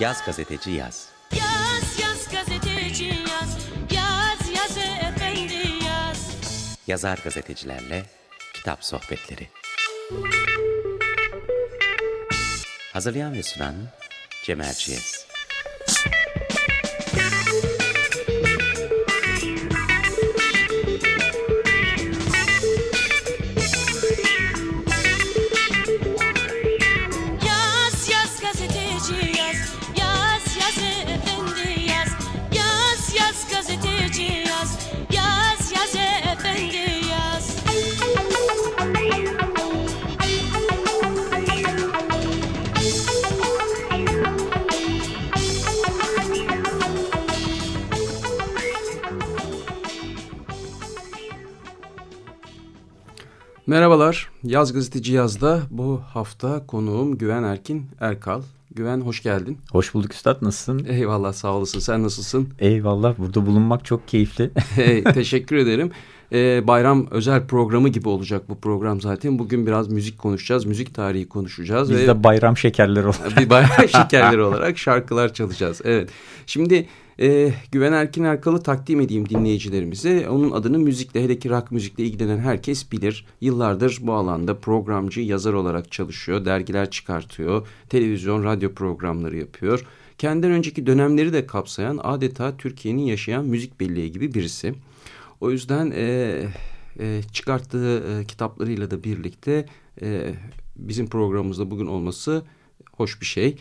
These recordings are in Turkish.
Yaz gazeteci yaz. Yaz yaz gazeteci yaz Yaz yaz efendi yaz Yazar gazetecilerle kitap sohbetleri. Hazırlayan ve sunan Cem Erciyes. Merhabalar, Yaz Gazeteci Yaz'da bu hafta konuğum Güven Erkin Erkal. Güven hoş geldin. Hoş bulduk Üstad nasılsın? Eyvallah sağ olasın, sen nasılsın? Eyvallah burada bulunmak çok keyifli. Hey, teşekkür ederim. Ee, bayram özel programı gibi olacak bu program zaten. Bugün biraz müzik konuşacağız, müzik tarihi konuşacağız. Biz ve de bayram şekerleri olarak. bir bayram şekerleri olarak şarkılar çalacağız. Evet. Şimdi e, Güven Erkin Erkal'ı takdim edeyim dinleyicilerimize. Onun adını müzikle hele ki rock müzikle ilgilenen herkes bilir. Yıllardır bu alanda programcı, yazar olarak çalışıyor. Dergiler çıkartıyor. Televizyon, radyo programları yapıyor. Kendinden önceki dönemleri de kapsayan adeta Türkiye'nin yaşayan müzik belleği gibi birisi. O yüzden e, e, çıkarttığı e, kitaplarıyla da birlikte e, bizim programımızda bugün olması hoş bir şey.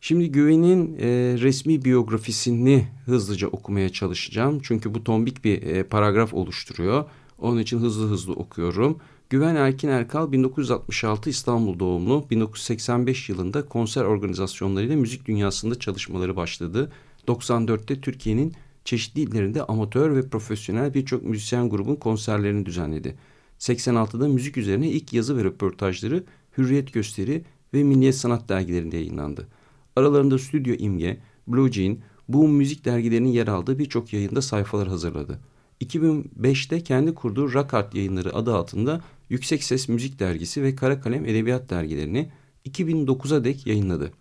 Şimdi Güven'in e, resmi biyografisini hızlıca okumaya çalışacağım. Çünkü bu tombik bir e, paragraf oluşturuyor. Onun için hızlı hızlı okuyorum. Güven Erkin Erkal 1966 İstanbul doğumlu. 1985 yılında konser organizasyonlarıyla müzik dünyasında çalışmaları başladı. 94'te Türkiye'nin çeşitli illerinde amatör ve profesyonel birçok müzisyen grubun konserlerini düzenledi. 86'da müzik üzerine ilk yazı ve röportajları Hürriyet Gösteri ve Milliyet Sanat dergilerinde yayınlandı. Aralarında Stüdyo İmge, Blue Jean, Boom müzik dergilerinin yer aldığı birçok yayında sayfalar hazırladı. 2005'te kendi kurduğu Rock Art yayınları adı altında Yüksek Ses Müzik Dergisi ve Kara Kalem Edebiyat dergilerini 2009'a dek yayınladı.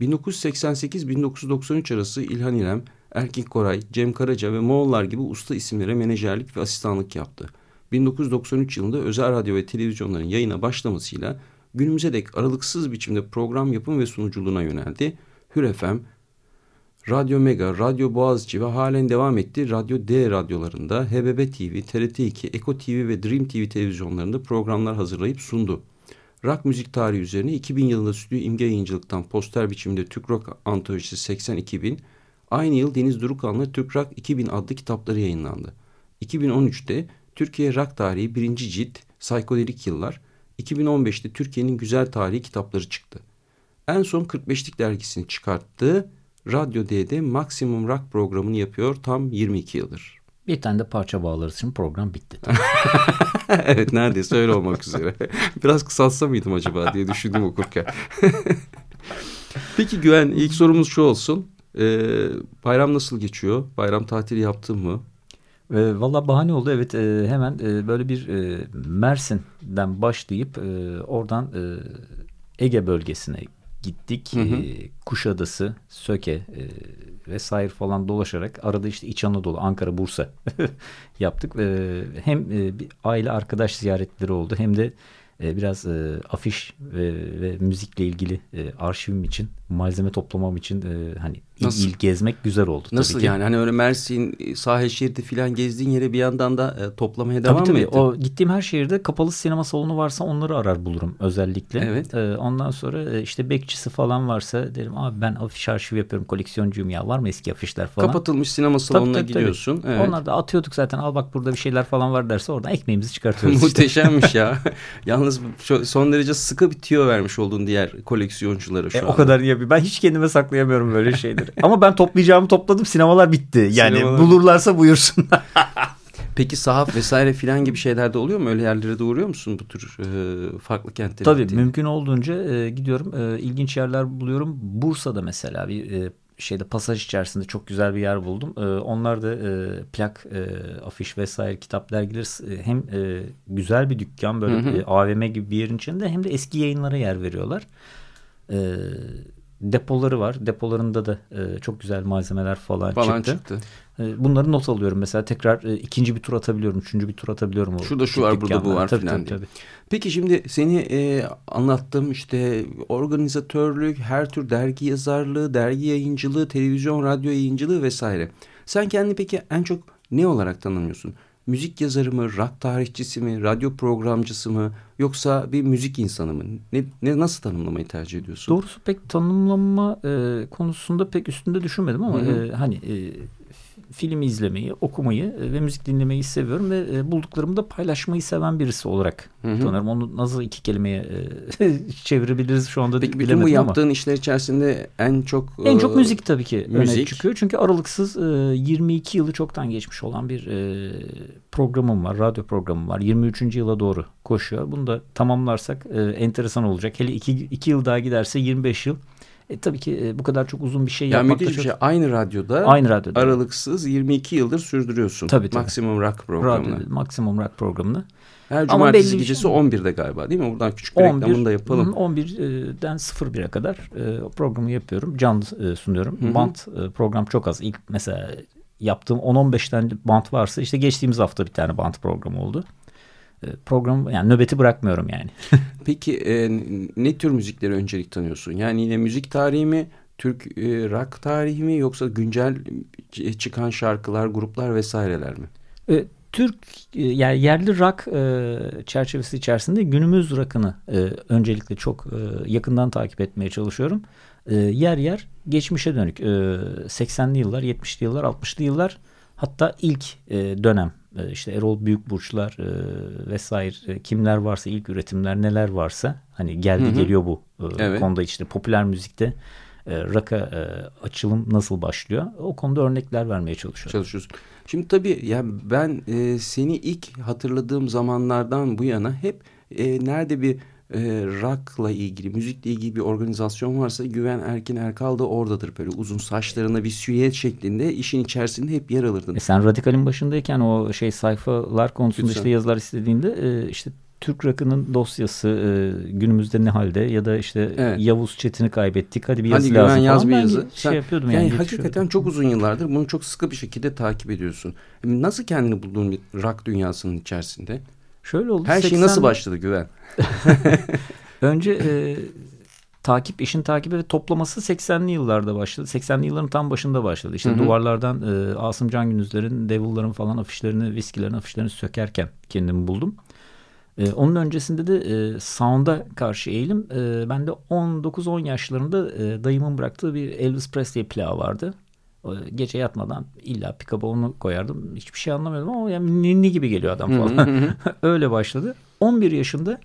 1988-1993 arası İlhan İrem, Erkin Koray, Cem Karaca ve Moğollar gibi usta isimlere menajerlik ve asistanlık yaptı. 1993 yılında özel radyo ve televizyonların yayına başlamasıyla günümüze dek aralıksız biçimde program yapım ve sunuculuğuna yöneldi. Hür FM, Radyo Mega, Radyo Boğaziçi ve halen devam etti Radyo D radyolarında, HBB TV, TRT2, Eko TV ve Dream TV televizyonlarında programlar hazırlayıp sundu. Rock müzik tarihi üzerine 2000 yılında Stüdyo İmge Yayıncılık'tan poster biçiminde Türk Rock Antolojisi 80-2000, aynı yıl Deniz Durukan'la Türk Rock 2000 adlı kitapları yayınlandı. 2013'te Türkiye Rock Tarihi 1. cilt Psikodelik Yıllar, 2015'te Türkiye'nin Güzel Tarihi kitapları çıktı. En son 45'lik dergisini çıkarttı. Radyo D'de Maximum Rock programını yapıyor tam 22 yıldır. Bir tane de parça bağlarız için program bitti. evet neredeyse öyle olmak üzere. Biraz kısaltsa mıydım acaba diye düşündüm okurken. Peki Güven ilk sorumuz şu olsun. Ee, bayram nasıl geçiyor? Bayram tatili yaptın mı? E, Valla bahane oldu evet e, hemen e, böyle bir e, Mersin'den başlayıp e, oradan e, Ege bölgesine gittik. Hı hı. E, Kuşadası, Söke e, vesaire falan dolaşarak arada işte İç Anadolu, Ankara, Bursa yaptık. E, hem e, bir aile arkadaş ziyaretleri oldu hem de e, biraz e, afiş ve, ve müzikle ilgili e, arşivim için malzeme toplamam için e, hani Nasıl? il gezmek güzel oldu. Nasıl tabii ki. yani? Hani öyle Mersin sahil şeridi falan gezdiğin yere bir yandan da e, toplamaya devam Tabii mı tabii. ettin? O gittiğim her şehirde kapalı sinema salonu varsa onları arar bulurum özellikle. Evet. Ee, ondan sonra e, işte bekçisi falan varsa derim abi ben afiş arşivi yapıyorum koleksiyoncuyum ya var mı eski afişler falan. Kapatılmış sinema salonuna Tabii, tabii, tabii. gidiyorsun. Evet. Onlar da atıyorduk zaten al bak burada bir şeyler falan var derse oradan ekmeğimizi çıkartıyoruz işte. Muhteşemmiş ya. Yalnız son derece sıkı bir tüyo vermiş olduğun diğer koleksiyonculara şu E, anda. o kadar iyi. Ben hiç kendime saklayamıyorum böyle şeyleri. Ama ben toplayacağımı topladım. Sinemalar bitti. Yani Sinemalar- bulurlarsa buyursunlar. Peki sahaf vesaire filan gibi şeyler de oluyor mu? Öyle yerlere de uğruyor musun bu tür e, farklı kentlere? Tabii gittiğin? mümkün olduğunca e, gidiyorum. E, ilginç yerler buluyorum. Bursa'da mesela bir e, şeyde pasaj içerisinde çok güzel bir yer buldum. E, onlar da e, plak, e, afiş vesaire kitap dergileri hem e, güzel bir dükkan böyle Hı hı. e, AVM gibi bir yerin içinde hem de eski yayınlara yer veriyorlar. E, depoları var. Depolarında da e, çok güzel malzemeler falan, Falan çıktı. çıktı. E, bunları not alıyorum. Mesela tekrar e, ikinci bir tur atabiliyorum. Üçüncü bir tur atabiliyorum. o Şurada şu var, burada bu var tabii, filan tabii, diye. tabii. Peki şimdi seni e, anlattım işte organizatörlük, her tür dergi yazarlığı, dergi yayıncılığı, televizyon, radyo yayıncılığı vesaire. Sen kendini peki en çok ne olarak tanımlıyorsun? Müzik yazarı mı, rock tarihçisi mi, radyo programcısı mı yoksa bir müzik insanı mı? Ne, ne nasıl tanımlamayı tercih ediyorsun? Doğrusu pek tanımlama e, konusunda pek üstünde düşünmedim ama Hı hı. e, hani e, film izlemeyi, okumayı e, ve müzik dinlemeyi seviyorum ve e, bulduklarımı da paylaşmayı seven birisi olarak Hı hı. tanırım. Onu nasıl iki kelimeye e, çevirebiliriz şu anda Peki bütün bu ama. yaptığın işler içerisinde en çok... En çok müzik tabii ki öne müzik. çıkıyor. Çünkü aralıksız e, 22 yılı çoktan geçmiş olan bir e, programım var. Radyo programım var. 23. yıla doğru koşuyor. Bunu da tamamlarsak e, enteresan olacak. Hele 2 yıl daha giderse 25 yıl. E, tabii ki e, bu kadar çok uzun bir şey Ya yapmak da çok... şey. Aynı radyoda, Aynı radyoda. aralıksız 22 yıldır sürdürüyorsun. Tabii, tabii. Maksimum Rock programını. Radyo, maksimum rock programını. Her Ama cumartesi belli gecesi şey- 11'de galiba değil mi? Buradan küçük bir reklamını da yapalım. Hı, 11'den 01'e kadar e, programı yapıyorum. Canlı e, sunuyorum. Hı hı. Bant e, program çok az. İlk mesela yaptığım 10-15 tane bant varsa işte geçtiğimiz hafta bir tane bant programı oldu. E, program yani nöbeti bırakmıyorum yani. Peki e, ne tür müzikleri öncelik tanıyorsun? Yani yine müzik tarihi mi, Türk e, rock tarihi mi yoksa güncel e, çıkan şarkılar, gruplar vesaireler mi? E, Türk e, yani yerli rock e, çerçevesi içerisinde günümüz rock'ını e, öncelikle çok e, yakından takip etmeye çalışıyorum. E, yer yer geçmişe dönük e, 80'li yıllar, 70'li yıllar, 60'lı yıllar hatta ilk e, dönem e, işte Erol Büyükburçlar e, vesaire kimler varsa ilk üretimler neler varsa hani geldi Hı hı. geliyor bu e, Evet. konuda işte popüler müzikte e, rock'a e, açılım nasıl başlıyor o konuda örnekler vermeye çalışıyorum. çalışıyorsun. Şimdi tabii ya ben e, seni ilk hatırladığım zamanlardan bu yana hep e, nerede bir e, rock'la ilgili, müzikle ilgili bir organizasyon varsa Güven Erkin Erkal da oradadır. Böyle uzun saçlarına bir süyet şeklinde işin içerisinde hep yer alırdın. E sen radikalin başındayken o şey sayfalar konusunda Lütfen. işte yazılar istediğinde e, işte Türk rakının dosyası e, günümüzde ne halde ya da işte Evet. Yavuz Çetin'i kaybettik hadi bir Hadi yazı Güven lazım yaz falan. bir Ben yazı. şey Sen- yapıyordum Yani, yani. hakikaten çok uzun yıllardır bunu çok sıkı bir şekilde takip ediyorsun. Nasıl kendini bulduğun bir rock dünyasının içerisinde? Şöyle oldu. Her şey 80 nasıl başladı Güven? Önce e, takip işin takibi ve toplaması 80'li yıllarda başladı. 80'li yılların tam başında başladı. İşte Hı hı. duvarlardan e, Asım Can Gündüzler'in, Devil'ların falan afişlerini, viskilerin afişlerini sökerken kendimi buldum. E, onun öncesinde de e, sound'a karşı eğilim. E, ben de 19-10 yaşlarında e, dayımın bıraktığı bir Elvis Presley plağı vardı. Gece yatmadan illa pick-up'a onu koyardım. Hiçbir şey anlamıyordum ama yani ninni gibi geliyor adam falan. Öyle başladı. 11 yaşında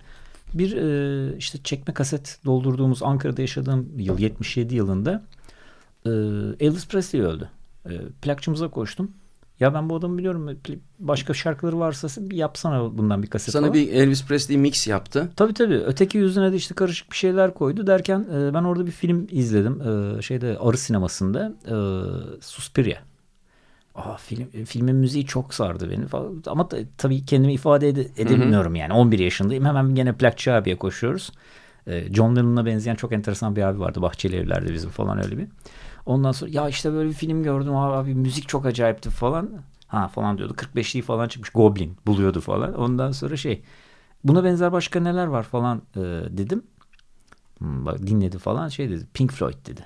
bir e, işte çekme kaset doldurduğumuz Ankara'da yaşadığım yıl 77 yılında e, Elvis Presley öldü. E, plakçımıza koştum. Ya ben bu adamı biliyorum. Başka şarkıları varsa bir yapsana bundan bir kaset Sana falan. bir Elvis Presley mix yaptı. Tabii tabii. Öteki yüzüne de işte karışık bir şeyler koydu derken e, ben orada bir film izledim. E, şeyde Arı sinemasında e, Suspiria. Aa, film, filmin müziği çok sardı beni falan. Ama ta- tabii kendimi ifade ede- edemiyorum yani. 11 yaşındayım. Hemen gene plakçı abiye koşuyoruz. E, John Lennon'a benzeyen çok enteresan bir abi vardı. Bahçeli evlerde bizim falan öyle bir. Ondan sonra ya işte böyle bir film gördüm abi, abi müzik çok acayipti falan. Ha falan diyordu. 45'liği falan çıkmış. Goblin buluyordu falan. Ondan sonra şey buna benzer başka neler var falan e, dedim. Hmm, bak dinledi falan şey dedi. Pink Floyd dedi.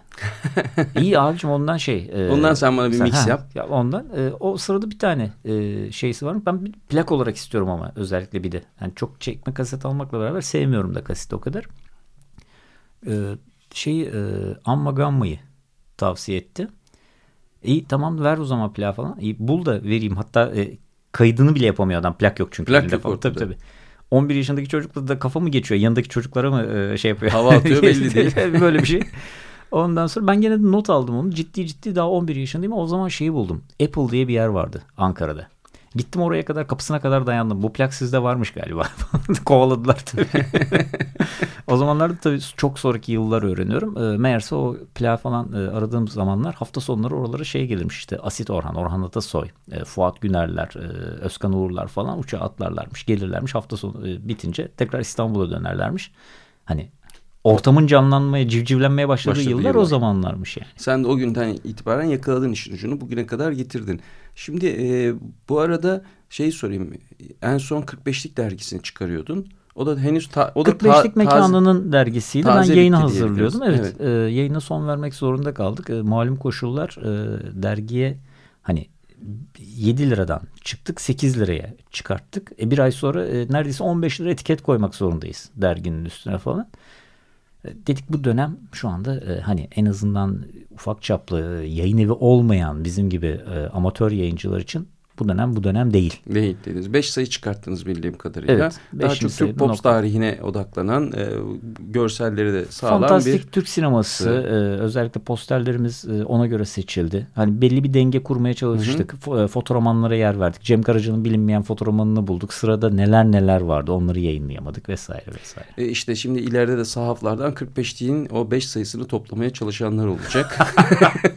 İyi abicim ondan şey. e, Ondan sen bana bir mix ha, yap. Ya ondan e, o sırada bir tane e, şeysi var. Ben bir plak olarak istiyorum ama özellikle bir de. Yani çok çekme kaset almakla beraber sevmiyorum da kaset o kadar. E, şeyi e, Amma Gamma'yı tavsiye etti. İyi tamam ver o zaman plak falan. İyi bul da vereyim. Hatta e, kaydını bile yapamıyor adam. Plak yok çünkü. Plak elinde yok ortada. Tabii tabii. 11 yaşındaki çocukla da kafa mı geçiyor? Yanındaki çocuklara mı e, şey yapıyor? Hava atıyor belli değil. Böyle bir şey. Ondan sonra ben gene de not aldım onu. Ciddi ciddi daha 11 yaşındayım. O zaman şeyi buldum. Apple diye bir yer vardı Ankara'da. Gittim oraya kadar kapısına kadar dayandım. Bu plak sizde varmış galiba. Kovaladılar tabii. o zamanlarda tabii çok sonraki yıllar öğreniyorum. E, meğerse o plak falan e, aradığım zamanlar hafta sonları oralara şey gelirmiş işte. Asit Orhan, Orhan Atasoy, e, Fuat Günerler, e, Özkan Uğurlar falan uçağa atlarlarmış. Gelirlermiş hafta sonu e, bitince tekrar İstanbul'a dönerlermiş. Hani ortamın canlanmaya, civcivlenmeye başladığı Başladığı yıllar yıllar. o zamanlarmış yani. Sen de o günden itibaren yakaladın işin ucunu bugüne kadar getirdin. Şimdi e, bu arada şey sorayım. En son 45'lik dergisini çıkarıyordun. O da henüz ta, o da 45'lik ta- taze- mekanının dergisiydi. Ben taze yayını bitti hazırlıyordum. diyebiliriz. Evet, e, yayına son vermek zorunda kaldık. E, malum koşullar e, dergiye hani 7 liradan çıktık 8 liraya çıkarttık. E, bir ay sonra e, neredeyse 15 lira etiket koymak zorundayız derginin üstüne falan. Dedik bu dönem şu anda e, hani en azından ufak çaplı e, yayın evi olmayan bizim gibi e, amatör yayıncılar için bu dönem bu dönem değil. Değil dediniz. Beş sayı çıkarttınız bildiğim kadarıyla. Evet, Daha çok Türk nokta. tarihine odaklanan e, görselleri de sağlam Fantastik bir... Türk sineması e, özellikle posterlerimiz e, ona göre seçildi. Hani belli bir denge kurmaya çalıştık. Fo- e, Fotoromanlara yer verdik. Cem Karaca'nın bilinmeyen fotoromanını bulduk. Sırada neler neler vardı onları yayınlayamadık vesaire vesaire. E işte şimdi ileride de sahaflardan 45'liğin o 5 sayısını toplamaya çalışanlar olacak.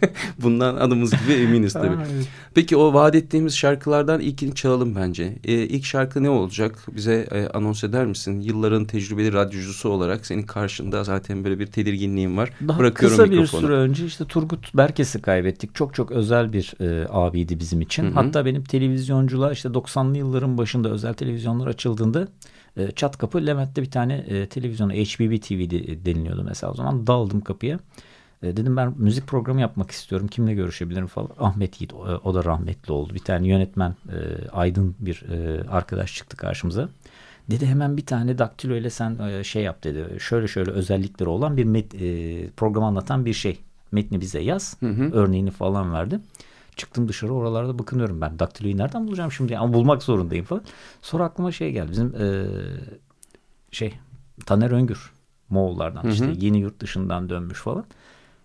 Bundan adımız gibi eminiz tabii. Peki o vaat ettiğimiz şarkılardan ilkini çalalım bence. E, ilk şarkı ne olacak? Bize e, anons eder misin? Yılların tecrübeli radyocusu olarak senin karşında zaten böyle bir tedirginliğin var. Daha Bırakıyorum kısa bir mikrofonu. süre önce işte Turgut Berkes'i kaybettik. Çok çok özel bir e, abiydi bizim için. Hı hı. Hatta benim televizyonculuğa işte 90'lı yılların başında özel televizyonlar açıldığında e, çat kapı Levent'te bir tane e, televizyon HBB TV de- deniliyordu mesela o zaman. Daldım kapıya. E, dedim ben müzik programı yapmak istiyorum. Kimle görüşebilirim falan. Ahmet Yiğit o, o da rahmetli oldu. Bir tane yönetmen e, aydın bir e, arkadaş çıktı karşımıza. Dedi hemen bir tane daktilo ile sen e, şey yap dedi. Şöyle şöyle özellikleri olan bir met, e, program anlatan bir şey. Metni bize yaz. Hı hı. Örneğini falan verdi. Çıktım dışarı oralarda bakınıyorum ben. Daktiloyu nereden bulacağım şimdi? Ama bulmak zorundayım falan. Sonra aklıma şey geldi. Bizim e, şey Taner Öngür Moğollardan Hı hı. işte yeni yurt dışından dönmüş falan.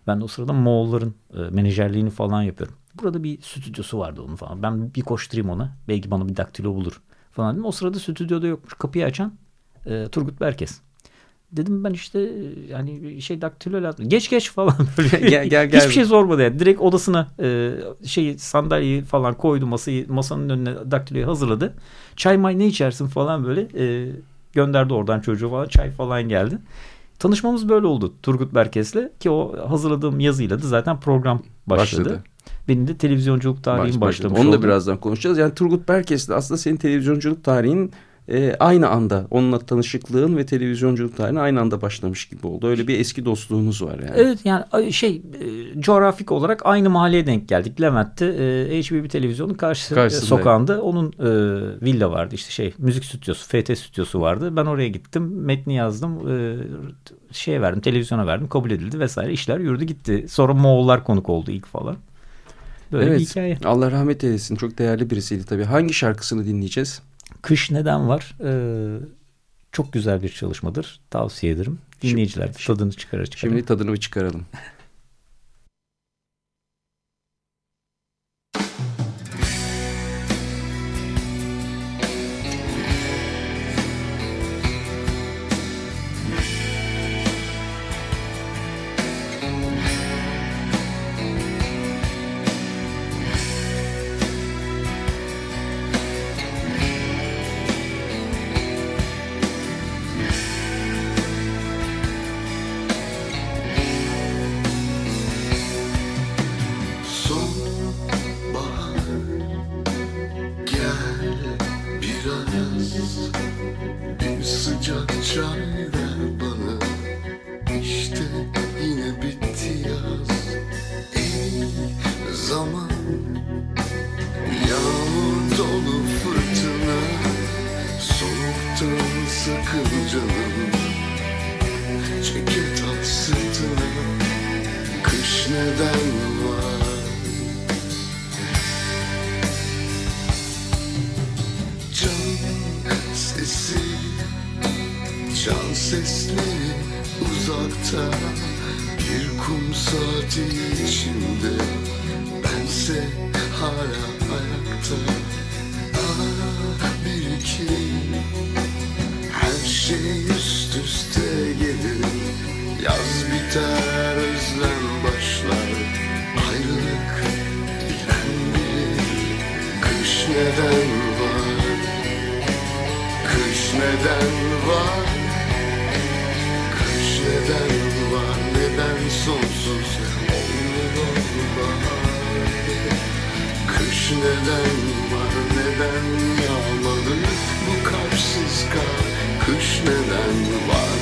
Ben de o sırada Moğolların e, menajerliğini falan yapıyorum. Burada bir stüdyosu vardı onun falan. Ben bir koşturayım ona. Belki bana bir daktilo bulur falan dedim. O sırada stüdyoda yokmuş. Kapıyı açan e, Turgut Berkes. Dedim ben işte e, yani şey daktilo lazım. Geç geç falan. Böyle. Gel, gel, gel. Hiçbir şey sormadı yani. Direkt odasına e, şeyi sandalyeyi falan koydu masayı masanın önüne daktiloyu hazırladı. Çay may ne içersin falan böyle e, gönderdi oradan çocuğu falan çay falan geldi. Tanışmamız böyle oldu Turgut Berkes'le ki o hazırladığım yazıyla da zaten program başladı. Başladı. Benim de televizyonculuk tarihim Baş- başlamış Onu da oldu. birazdan konuşacağız. Yani Turgut Berkes de aslında senin televizyonculuk tarihin e, aynı anda onunla tanışıklığın ve televizyonculuk tarihin aynı anda başlamış gibi oldu. Öyle bir eski dostluğunuz var yani. Evet yani şey e, coğrafik olarak aynı mahalleye denk geldik. Levent'te e, HBB televizyonun karşı Karşısında. sokağında onun e, villa vardı. İşte şey müzik stüdyosu, FT stüdyosu vardı. Ben oraya gittim. Metni yazdım. E, şeye verdim, televizyona verdim. Kabul edildi vesaire. İşler yürüdü gitti. Sonra Moğollar konuk oldu ilk falan. Böyle bir evet. hikaye. Allah rahmet eylesin. Çok değerli birisiydi tabii. Hangi şarkısını dinleyeceğiz? Kış neden var? E, çok güzel bir çalışmadır. Tavsiye ederim. Dinleyiciler de tadını çıkarır çıkarır. Şimdi tadını çıkaralım. Sesleri uzakta Bir kum saati içinde. Bense hala ayakta. Ah bir iki Her şey neden var neden yağmalı bu kalpsiz kar Kış neden var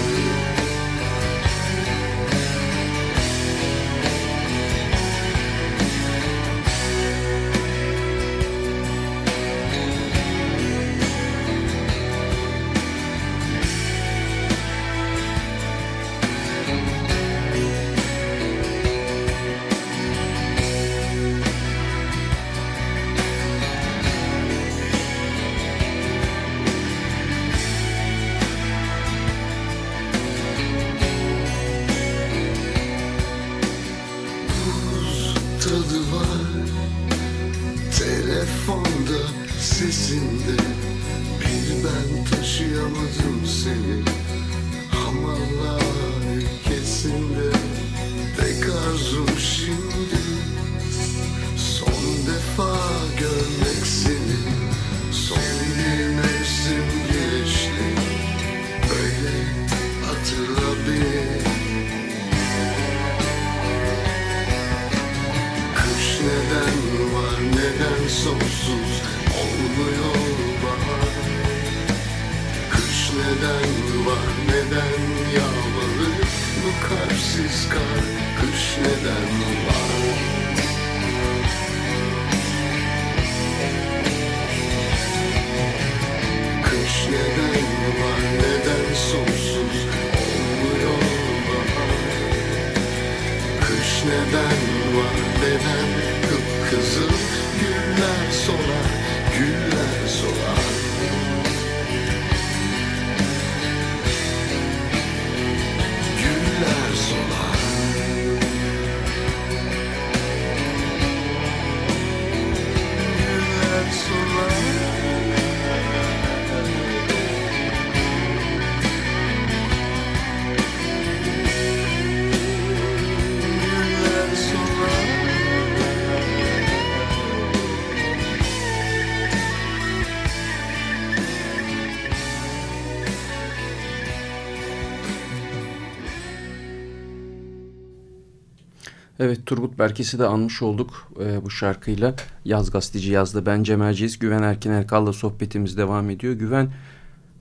Evet Turgut Berkes'i de anmış olduk e, bu şarkıyla. Yaz gazeteci yazdı. Ben Cem Erceğiz. Güven Erkin Erkal'la sohbetimiz devam ediyor. Güven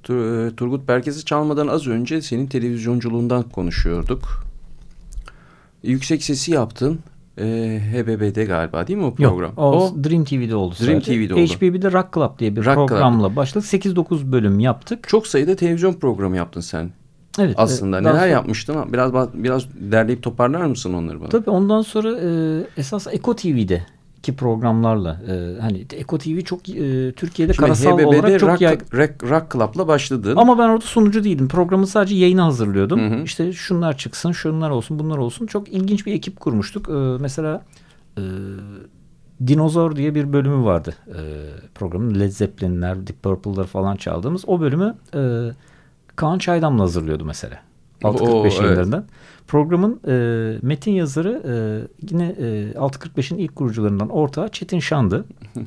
Tur- e, Turgut Berkes'i çalmadan az önce senin televizyonculuğundan konuşuyorduk. Yüksek sesi yaptın. E, HBB'de galiba değil mi o program? Yok o, Dream TV'de oldu Dream sadece. TV'de oldu. HBB'de Rock Club diye bir Rock Club. programla başladık. 8-9 bölüm yaptık. çok sayıda televizyon programı yaptın sen. Evet. Aslında e, neler sonra- yapmıştın? Biraz biraz derleyip toparlar mısın onları bana? Tabii ondan sonra e, esas Eko TV'de ki programlarla e, hani Eko TV çok e, Türkiye'de Şimdi karasal HBB'de olarak çok rock, yaygın. rock, rock Club'la başladın. Ama ben orada sunucu değildim. Programı sadece yayına hazırlıyordum. Hı hı. İşte şunlar çıksın, şunlar olsun, bunlar olsun. Çok ilginç bir ekip kurmuştuk. Ee, mesela e, Dinozor diye bir bölümü vardı e, programın. Led Zeppelin'ler, Deep Purple'lar falan çaldığımız. O bölümü e, Kaan Çaydam'la hazırlıyordu mesela. 6.45 Oo, evet. yayınlarından. Programın e, metin yazarı e, yine e, 6.45'in ilk kurucularından ortağı Çetin Şan'dı.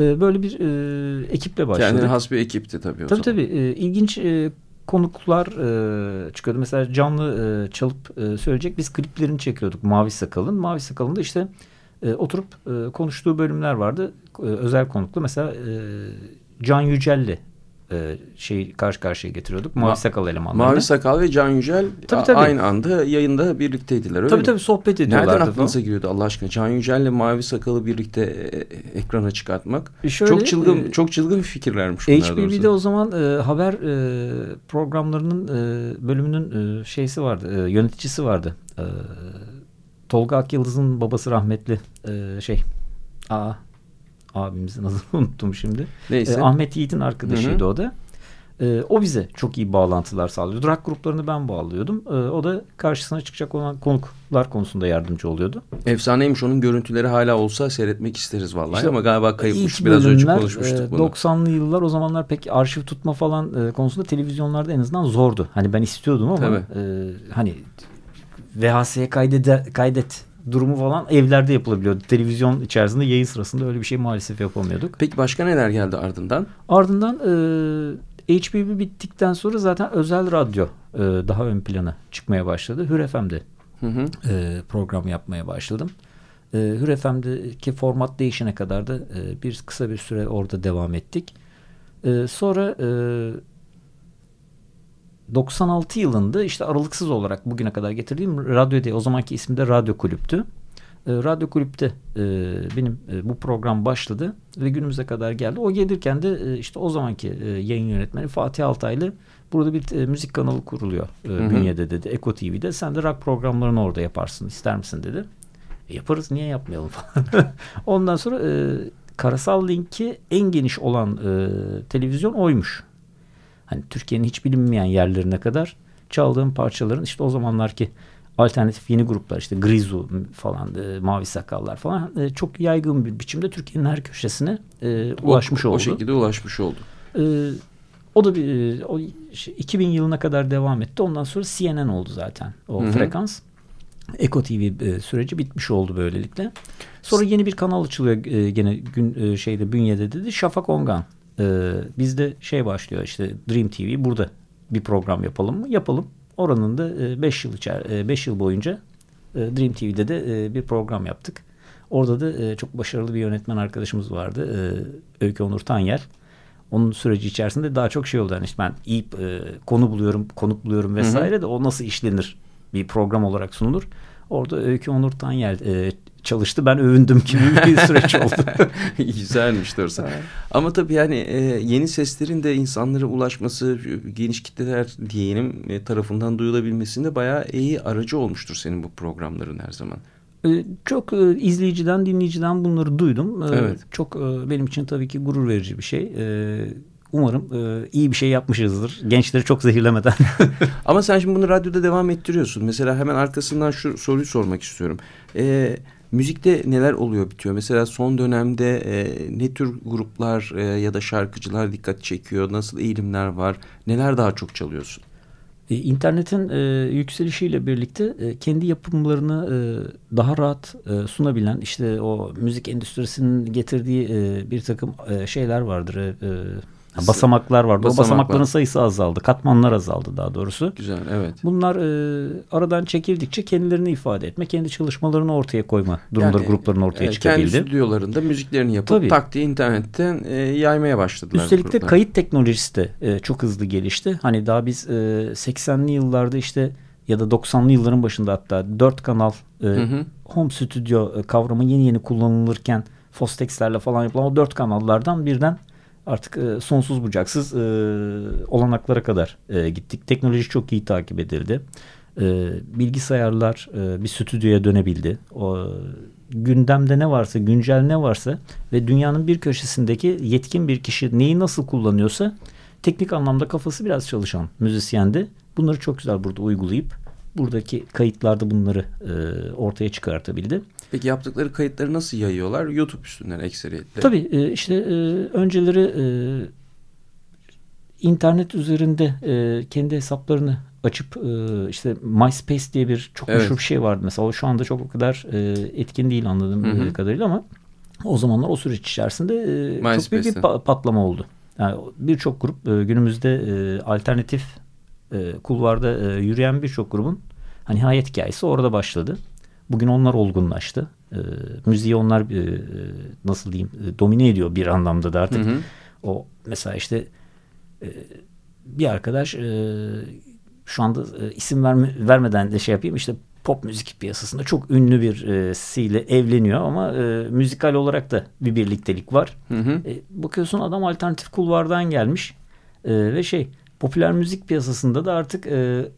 E, böyle bir e, ekiple başladık. Kendine has bir ekipti tabii o Tabii zaman. tabii. E, ilginç e, konuklar e, çıkıyordu. Mesela canlı e, çalıp e, söyleyecek. Biz kliplerini çekiyorduk Mavi Sakal'ın. Mavi Sakal'ın da işte e, oturup e, konuştuğu bölümler vardı. E, özel konuklu. Mesela e, Can Yücel'le e, şeyi karşı karşıya getiriyorduk. Mavi Ma- Sakal elemanlarını. Mavi Sakal ve Can Yücel Tabii, tabii. aynı anda yayında birlikteydiler öyle Tabii mi? tabii sohbet ediyorlardı. Nereden aklınıza giriyordu Allah aşkına? Can Yücel'le Mavi Sakal'ı birlikte e, ekrana çıkartmak. E, şöyle, çok çılgın e, çok çılgın fikirlermiş bunlar HBB'de doğrusu. o zaman e, haber e, programlarının e, bölümünün e, şeysi vardı, e, yöneticisi vardı. E, Tolga Akyıldız'ın babası rahmetli e, şey, aa, abimizin adını unuttum şimdi. Neyse. E, Ahmet Yiğit'in arkadaşıydı Hı hı. o da. E, o bize çok iyi bağlantılar sağlıyordu. Rock gruplarını ben bağlıyordum. E, o da karşısına çıkacak olan konuklar konusunda yardımcı oluyordu. Efsaneymiş onun görüntüleri hala olsa seyretmek isteriz vallahi İşte ama galiba kayıpmış. Biraz önce bölümler, konuşmuştuk e, bunu. 90'lı yıllar o zamanlar pek arşiv tutma falan e, konusunda televizyonlarda en azından zordu. Hani ben istiyordum ama Tabii. e, hani VHS'ye kaydede, kaydet durumu falan evlerde yapılabiliyordu. Televizyon içerisinde yayın sırasında öyle bir şey maalesef yapamıyorduk. Peki başka neler geldi ardından? Ardından e, HBB bittikten sonra zaten özel radyo e, daha ön plana çıkmaya başladı. Hür FM'de Hı hı. e, program yapmaya başladım. E, Hür FM'deki format değişene kadar da e, bir kısa bir süre orada devam ettik. E, sonra e, 96 yılında işte aralıksız olarak bugüne kadar getirdiğim radyo diye o zamanki ismi de Radyo Kulüp'tü. E, radyo Kulüp'te e, benim e, bu program başladı ve günümüze kadar geldi. O gelirken de e, işte o zamanki e, yayın yönetmeni Fatih Altaylı burada bir e, müzik kanalı kuruluyor e, hı. bünyede dedi. Eko TV'de sen de rock programlarını orada yaparsın ister misin dedi. E, yaparız niye yapmayalım falan. Ondan sonra e, karasal linki en geniş olan e, televizyon oymuş. Hani Türkiye'nin hiç bilinmeyen yerlerine kadar çaldığım parçaların işte o zamanlarki alternatif yeni gruplar işte Grizu falan e, Mavi Sakallar falan e, çok yaygın bir biçimde Türkiye'nin her köşesine e, ulaşmış o, oldu. O şekilde ulaşmış oldu. E, o da bir e, o, şey, 2000 yılına kadar devam etti. Ondan sonra CNN oldu zaten o Hı hı. frekans. Eko TV e, süreci bitmiş oldu böylelikle. Sonra yeni bir kanal açılıyor e, gene gün e, şeyde bünyede dedi Şafak Ongan. E, bizde şey başlıyor işte Dream TV burada bir program yapalım mı? Yapalım. Oranın da 5 yıl içer 5 yıl boyunca e, Dream TV'de de e, bir program yaptık. Orada da e, çok başarılı bir yönetmen arkadaşımız vardı. E, Öykü Onur Tanyel. Onun süreci içerisinde daha çok şey oldu. Yani işte ben iyi e, konu buluyorum, konuk buluyorum vesaire de o nasıl işlenir bir program olarak sunulur. Orada Öykü Onur Tanyel e, çalıştı. Ben övündüm gibi bir süreç oldu. Güzelmiş doğrusu. Ama tabii yani e, yeni seslerin de insanlara ulaşması, geniş kitleler diyelim e, tarafından duyulabilmesinde bayağı iyi aracı olmuştur senin bu programların her zaman. E, Çok izleyiciden, dinleyiciden bunları duydum. Evet. Çok benim için tabii ki gurur verici bir şey. Umarım e, iyi bir şey yapmışızdır. Gençleri çok zehirlemeden. Ama sen şimdi bunu radyoda devam ettiriyorsun. Mesela hemen arkasından şu soruyu sormak istiyorum. E, müzikte neler oluyor bitiyor? Mesela son dönemde e, ne tür gruplar e, ya da şarkıcılar dikkat çekiyor? Nasıl eğilimler var? Neler daha çok çalıyorsun? E, İnternetin e, yükselişiyle birlikte e, kendi yapımlarını e, daha rahat e, sunabilen işte o müzik endüstrisinin getirdiği e, bir takım e, şeyler vardır. E, e, basamaklar vardı. O Basamaklar. basamakların sayısı azaldı. Katmanlar azaldı daha doğrusu. Güzel, evet. Bunlar e, aradan çekildikçe kendilerini ifade etme, kendi çalışmalarını ortaya koyma durumları Yani, grupların ortaya e, çıkabildi. Kendi stüdyolarında müziklerini yapıp Tabii. tak diye internetten e, yaymaya başladılar. Üstelik de kayıt teknolojisi de e, çok hızlı gelişti. Hani daha biz e, 80'li yıllarda işte ya da 90'lı yılların başında hatta 4 kanal e, hı. home stüdyo e, kavramı yeni yeni kullanılırken Fostex'lerle falan yapılan o 4 kanallardan birden artık e, sonsuz bucaksız e, olanaklara kadar e, gittik. Teknoloji çok iyi takip edildi. E, bilgisayarlar e, bir stüdyoya dönebildi. O, gündemde ne varsa, güncel ne varsa ve dünyanın bir köşesindeki yetkin bir kişi neyi nasıl kullanıyorsa teknik anlamda kafası biraz çalışan müzisyen de bunları çok güzel burada uygulayıp buradaki kayıtlarda bunları e, ortaya çıkartabildi. Peki yaptıkları kayıtları nasıl yayıyorlar? YouTube üstünden ekseriyetle. Tabii e, işte e, önceleri e, internet üzerinde e, kendi hesaplarını açıp e, işte MySpace diye bir çok Evet. meşhur bir şey vardı mesela o şu anda çok o kadar e, etkin değil anladığım Hı hı. kadarıyla ama o zamanlar o süreç içerisinde e, çok büyük bir patlama oldu. Yani birçok grup e, günümüzde e, alternatif e, kulvarda e, yürüyen birçok grubun hani hayat hikayesi orada başladı. Bugün onlar olgunlaştı. E, müziği onlar e, nasıl diyeyim e, domine ediyor bir anlamda da artık. Hı hı. O mesela işte e, bir arkadaş e, şu anda e, isim verme, vermeden de şey yapayım işte pop müzik piyasasında çok ünlü birisiyle evleniyor ama e, müzikal olarak da bir birliktelik var. Hı hı. E, bakıyorsun adam alternatif kulvardan gelmiş E, ve şey popüler müzik piyasasında da artık e,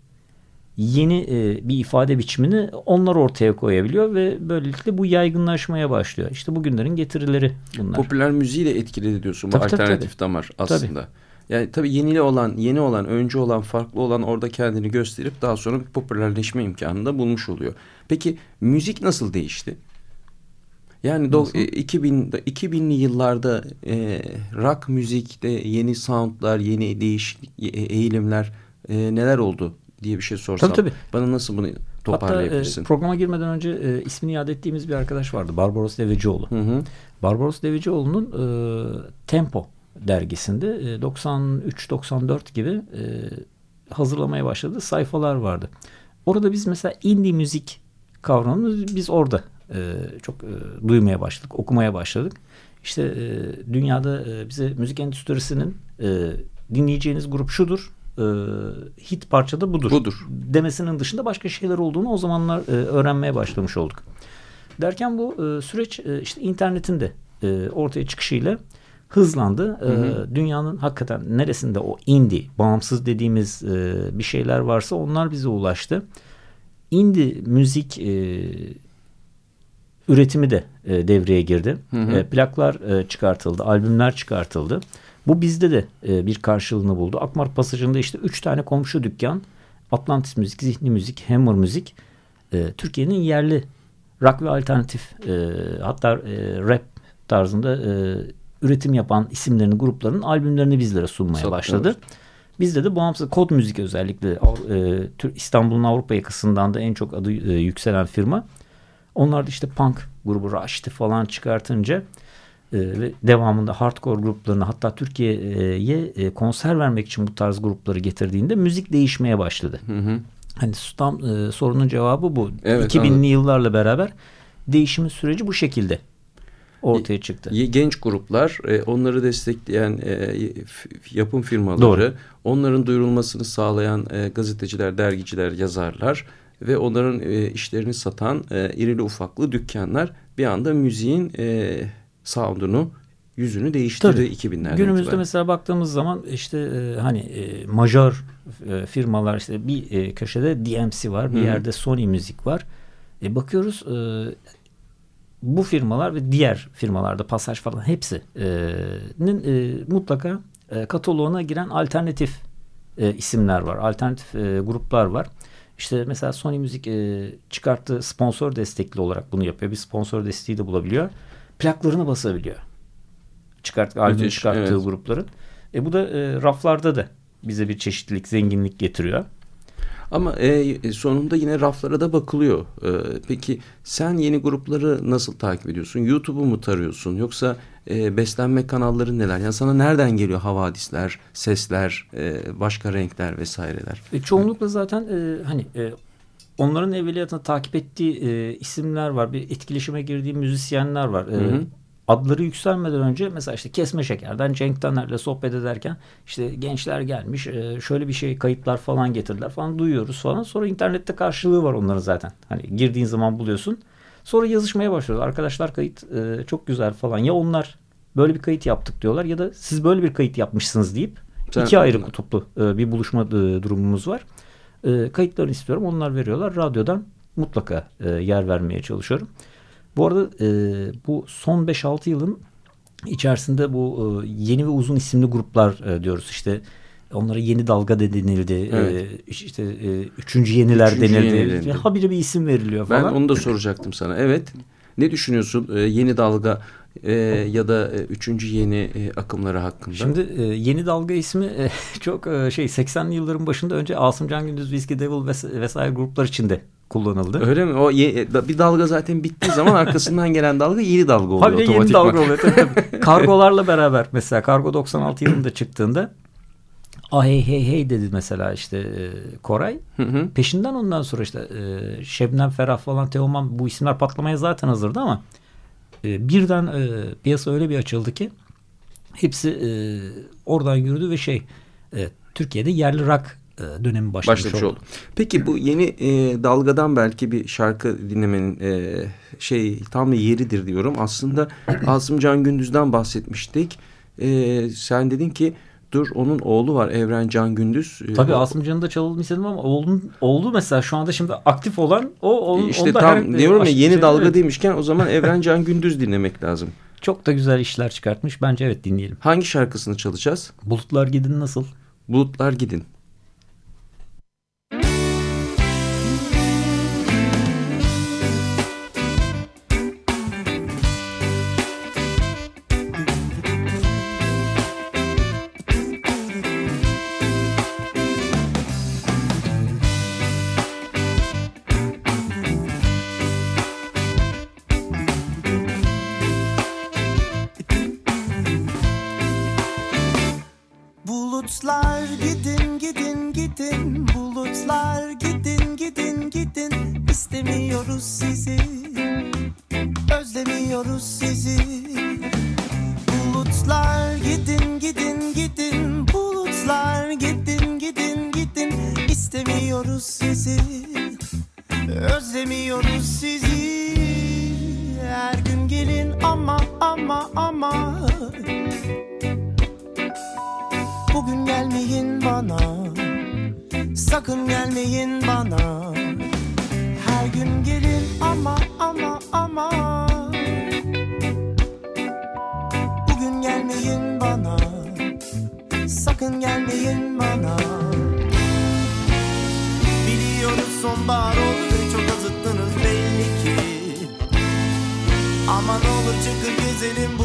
yeni e, bir ifade biçimini onlar ortaya koyabiliyor ve böylelikle bu yaygınlaşmaya başlıyor. İşte bugünlerin getirileri bunlar. Popüler müziği de etkiledi diyorsun bu Tabii, tabii, alternatif damar aslında. Yani tabii yenili olan, yeni olan, öncü olan, farklı olan orada kendini gösterip daha sonra bir popülerleşme imkanını da bulmuş oluyor. Peki müzik nasıl değişti? Yani do, e, 2000 2000'li yıllarda e, rock müzikte yeni soundlar, yeni değişik e, eğilimler e, neler oldu diye bir şey sorsam. Tabii, tabii. Bana nasıl bunu Hatta toparlayabilirsin? e, programa girmeden önce e, ismini iade ettiğimiz bir arkadaş vardı. Barbaros Devecioğlu. Hı hı. Barbaros Devecioğlu'nun e, Tempo dergisinde e, 93-94 gibi e, hazırlamaya başladığı sayfalar vardı. Orada biz mesela indie müzik kavramını biz orada e, çok e, duymaya başladık, okumaya başladık. İşte e, dünyada e, bize müzik endüstrisinin e, dinleyeceğiniz grup şudur, e, hit parça da budur. Budur. Demesinin dışında başka şeyler olduğunu o zamanlar e, öğrenmeye başlamış olduk. Derken bu e, süreç e, işte internetin de e, ortaya çıkışıyla hızlandı. E, dünyanın hakikaten neresinde o indie, bağımsız dediğimiz e, bir şeyler varsa onlar bize ulaştı. Indie müzik e, üretimi de e, devreye girdi. E, plaklar e, çıkartıldı, albümler çıkartıldı. Bu bizde de e, bir karşılığını buldu. Akmar Pasajı'nda işte üç tane komşu dükkan, Atlantis Müzik, Zihni Müzik, Hammer Müzik, e, Türkiye'nin yerli rock ve alternatif e, hatta e, rap tarzında e, üretim yapan isimlerin, grupların albümlerini bizlere sunmaya Satıyorlar. başladı. Bizde de bağımsız kod müzik özellikle e, İstanbul'un Avrupa yakasından da en çok adı e, yükselen firma. Onlar da işte punk grubu Raşit'i falan çıkartınca e, ve devamında hardcore gruplarını hatta Türkiye'ye e, konser vermek için bu tarz grupları getirdiğinde müzik değişmeye başladı. Hani tam e, sorunun cevabı bu. Evet, 2000'li anladım. yıllarla beraber değişimin süreci bu şekilde ortaya çıktı. Genç gruplar, e, onları destekleyen yapım firmaları, Doğru. onların duyurulmasını sağlayan gazeteciler, dergiciler, yazarlar ve onların e, işlerini satan e, irili ufaklı dükkanlar bir anda müziğin e, sound'unu, yüzünü değiştirdi Tabii. 2000'lerden Günümüzde itibaren. mesela baktığımız zaman işte e, hani e, majör e, firmalar işte bir e, köşede DMC var, bir Hı hı. yerde Sony müzik var. E, bakıyoruz e, bu firmalar ve diğer firmalarda Passage falan hepsinin e, mutlaka e, kataloğuna giren alternatif e, isimler var. Alternatif e, gruplar var. İşte mesela Sony Müzik e, çıkarttığı sponsor destekli olarak bunu yapıyor. Bir sponsor desteği de bulabiliyor. Plaklarını basabiliyor. Çıkart, albüm çıkarttığı evet. grupların. E, bu da e, raflarda da bize bir çeşitlilik, zenginlik getiriyor. Ama e, sonunda yine raflara da bakılıyor. E, peki sen yeni grupları nasıl takip ediyorsun? YouTube'u mu tarıyorsun? Yoksa e, beslenme kanalları neler? Yani sana nereden geliyor havadisler, sesler, e, başka renkler vesaireler? E, çoğunlukla zaten e, hani e, onların evveliyatını takip ettiği e, isimler var. Bir etkileşime girdiği müzisyenler var. E, Hı hı. Adları yükselmeden önce mesela işte Kesme Şeker'den Cenk Taner'le sohbet ederken işte gençler gelmiş e, şöyle bir şey kayıtlar falan getirdiler falan duyuyoruz falan. Sonra internette karşılığı var onların zaten. Hani girdiğin zaman buluyorsun. Sonra yazışmaya başlıyoruz. Arkadaşlar kayıt e, çok güzel falan. Ya onlar böyle bir kayıt yaptık diyorlar ya da siz böyle bir kayıt yapmışsınız deyip Sen- iki ayrı kutuplu e, bir buluşma durumumuz var. Kayıtlarını istiyorum. Onlar veriyorlar. Radyodan mutlaka yer vermeye çalışıyorum. Bu arada e, bu son 5-6 yılın içerisinde bu e, yeni ve uzun isimli gruplar e, diyoruz. İşte onlara yeni dalga da denildi. Evet. E, işte e, üçüncü yeniler Üçüncü denildi. yeni denildi. Habire bir isim veriliyor Ben falan. onu da soracaktım sana. Evet. Ne düşünüyorsun e, yeni dalga e, ya da e, üçüncü yeni e, akımları hakkında? Şimdi e, yeni dalga ismi e, çok e, şey 80'li yılların başında önce Asım Can Gündüz, Whiskey Devil ves- vesaire gruplar içinde kullanıldı. Öyle mi? O ye- e, bir dalga zaten bittiği zaman arkasından gelen dalga yeni dalga oluyor Habire yeni dalga oluyor. Tabii, tabii. Kargolarla beraber mesela Kargo 96 yılında çıktığında Ah hey hey hey dedi mesela işte e, Koray. Hı hı. Peşinden ondan sonra işte e, Şebnem Ferah falan Teoman bu isimler patlamaya zaten hazırdı ama e, birden e, piyasa öyle bir açıldı ki hepsi e, oradan yürüdü ve şey e, Türkiye'de yerli rock e, dönemi başlamış, başlamış oldu. oldu. Peki bu yeni e, dalgadan belki bir şarkı dinlemenin e, şey tam yeridir diyorum. Aslında Asım Can Gündüz'den bahsetmiştik. E, sen dedin ki dur onun oğlu var Evren Can Gündüz. E, Tabii o- Asım Can'ı da çalalım istedim ama oğlun, oğlu mesela şu anda şimdi aktif olan o onun, İşte onda tam her- diyorum ya yeni şey, dalga evet. demişken o zaman Evren Can Gündüz dinlemek lazım. Çok da güzel işler çıkartmış. Bence evet dinleyelim. Hangi şarkısını çalacağız? Bulutlar gidin nasıl? Bulutlar Gidin. Sakın gelmeyin bana. Her gün gelin ama ama ama. Bugün gelmeyin bana. Sakın gelmeyin bana. Biliyoruz sonbahar oldu ve çok azıttınız belli ki. Ama ne olur çıkın gezelim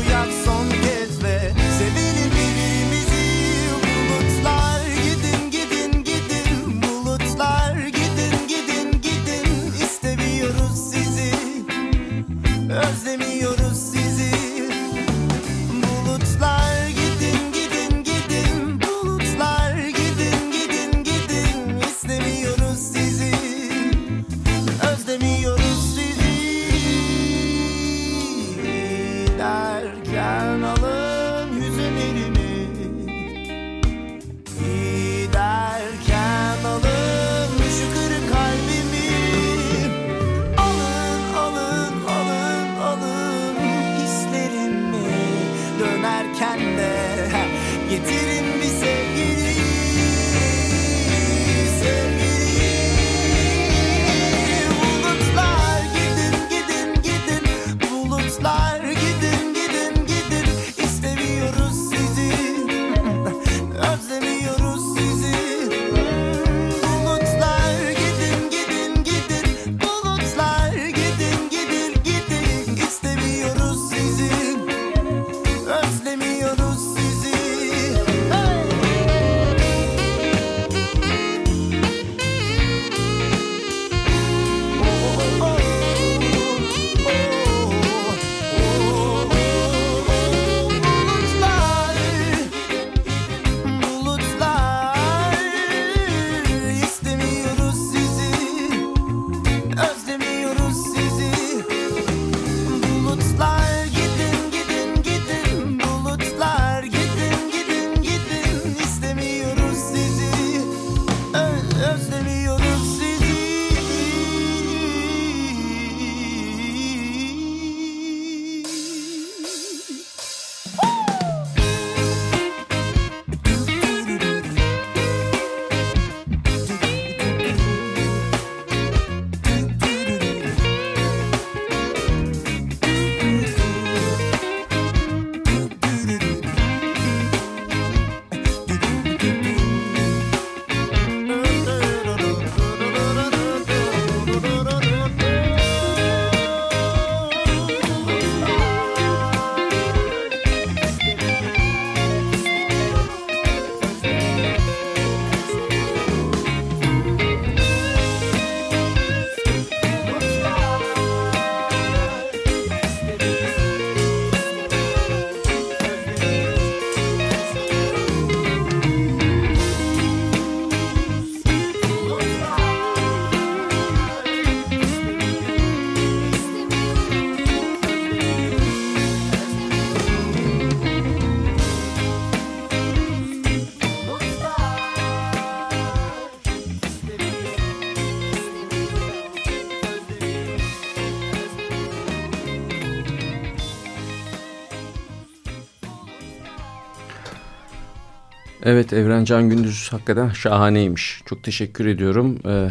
Evet Evren Can Gündüz hakikaten şahaneymiş. Çok teşekkür ediyorum. Ee,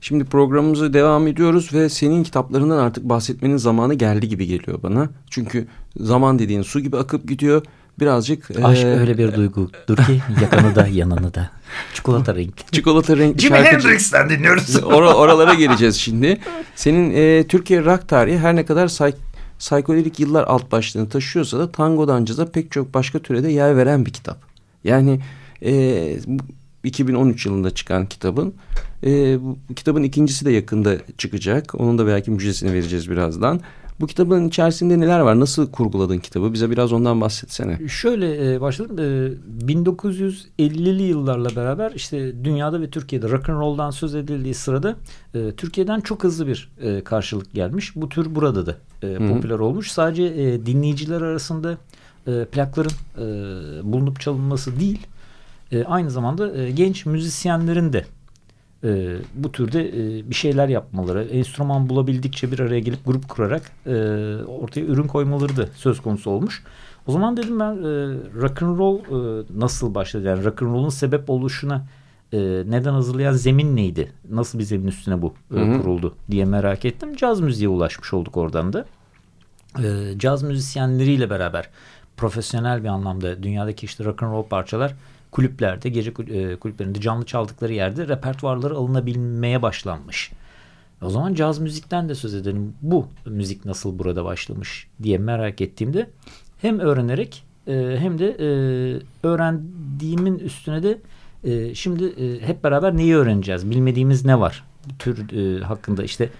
şimdi programımızı devam ediyoruz ve senin kitaplarından artık bahsetmenin zamanı geldi gibi geliyor bana. Çünkü zaman dediğin su gibi akıp gidiyor. Birazcık... Aşk e, öyle bir duygudur ki yakanı da yanını da. Çikolata renk. Çikolata renkli Jimi Hendrix'ten dinliyoruz. Ora- oralara geleceğiz şimdi. Senin e, Türkiye rock tarihi her ne kadar say psikodelik yıllar alt başlığını taşıyorsa da tangodan caza pek çok başka türe de yer veren bir kitap. Yani e, bu 2013 yılında çıkan kitabın e, bu kitabın ikincisi de yakında çıkacak. Onun da belki müjdesini vereceğiz birazdan. Bu kitabın içerisinde neler var? Nasıl kurguladın kitabı? Bize biraz ondan bahsetsene. Şöyle e, başladım. E, 1950'li yıllarla beraber işte dünyada ve Türkiye'de rock and roll'dan söz edildiği sırada e, Türkiye'den çok hızlı bir e, karşılık gelmiş. Bu tür burada da e, popüler olmuş. Sadece e, dinleyiciler arasında e, plakların e, bulunup çalınması değil, e, aynı zamanda e, genç müzisyenlerin de e, bu türde e, bir şeyler yapmaları, enstrüman bulabildikçe bir araya gelip grup kurarak e, ortaya ürün koymaları da söz konusu olmuş. O zaman dedim ben e, rock and roll e, nasıl başladı? Yani rock and roll'un sebep oluşuna e, neden hazırlayan zemin neydi? Nasıl bir zemin üstüne bu e, Hı hı. kuruldu diye merak ettim. Caz müziğe ulaşmış olduk oradan da. E, caz müzisyenleriyle beraber profesyonel bir anlamda dünyadaki işte rock and roll parçalar kulüplerde, gece e, kulüplerinde canlı çaldıkları yerde repertuarları alınabilmeye başlanmış. O zaman caz müzikten de söz edelim. Bu müzik nasıl burada başlamış diye merak ettiğimde hem öğrenerek e, hem de e, öğrendiğimin üstüne de şimdi hep beraber neyi öğreneceğiz? Bilmediğimiz ne var? Tür hakkında işte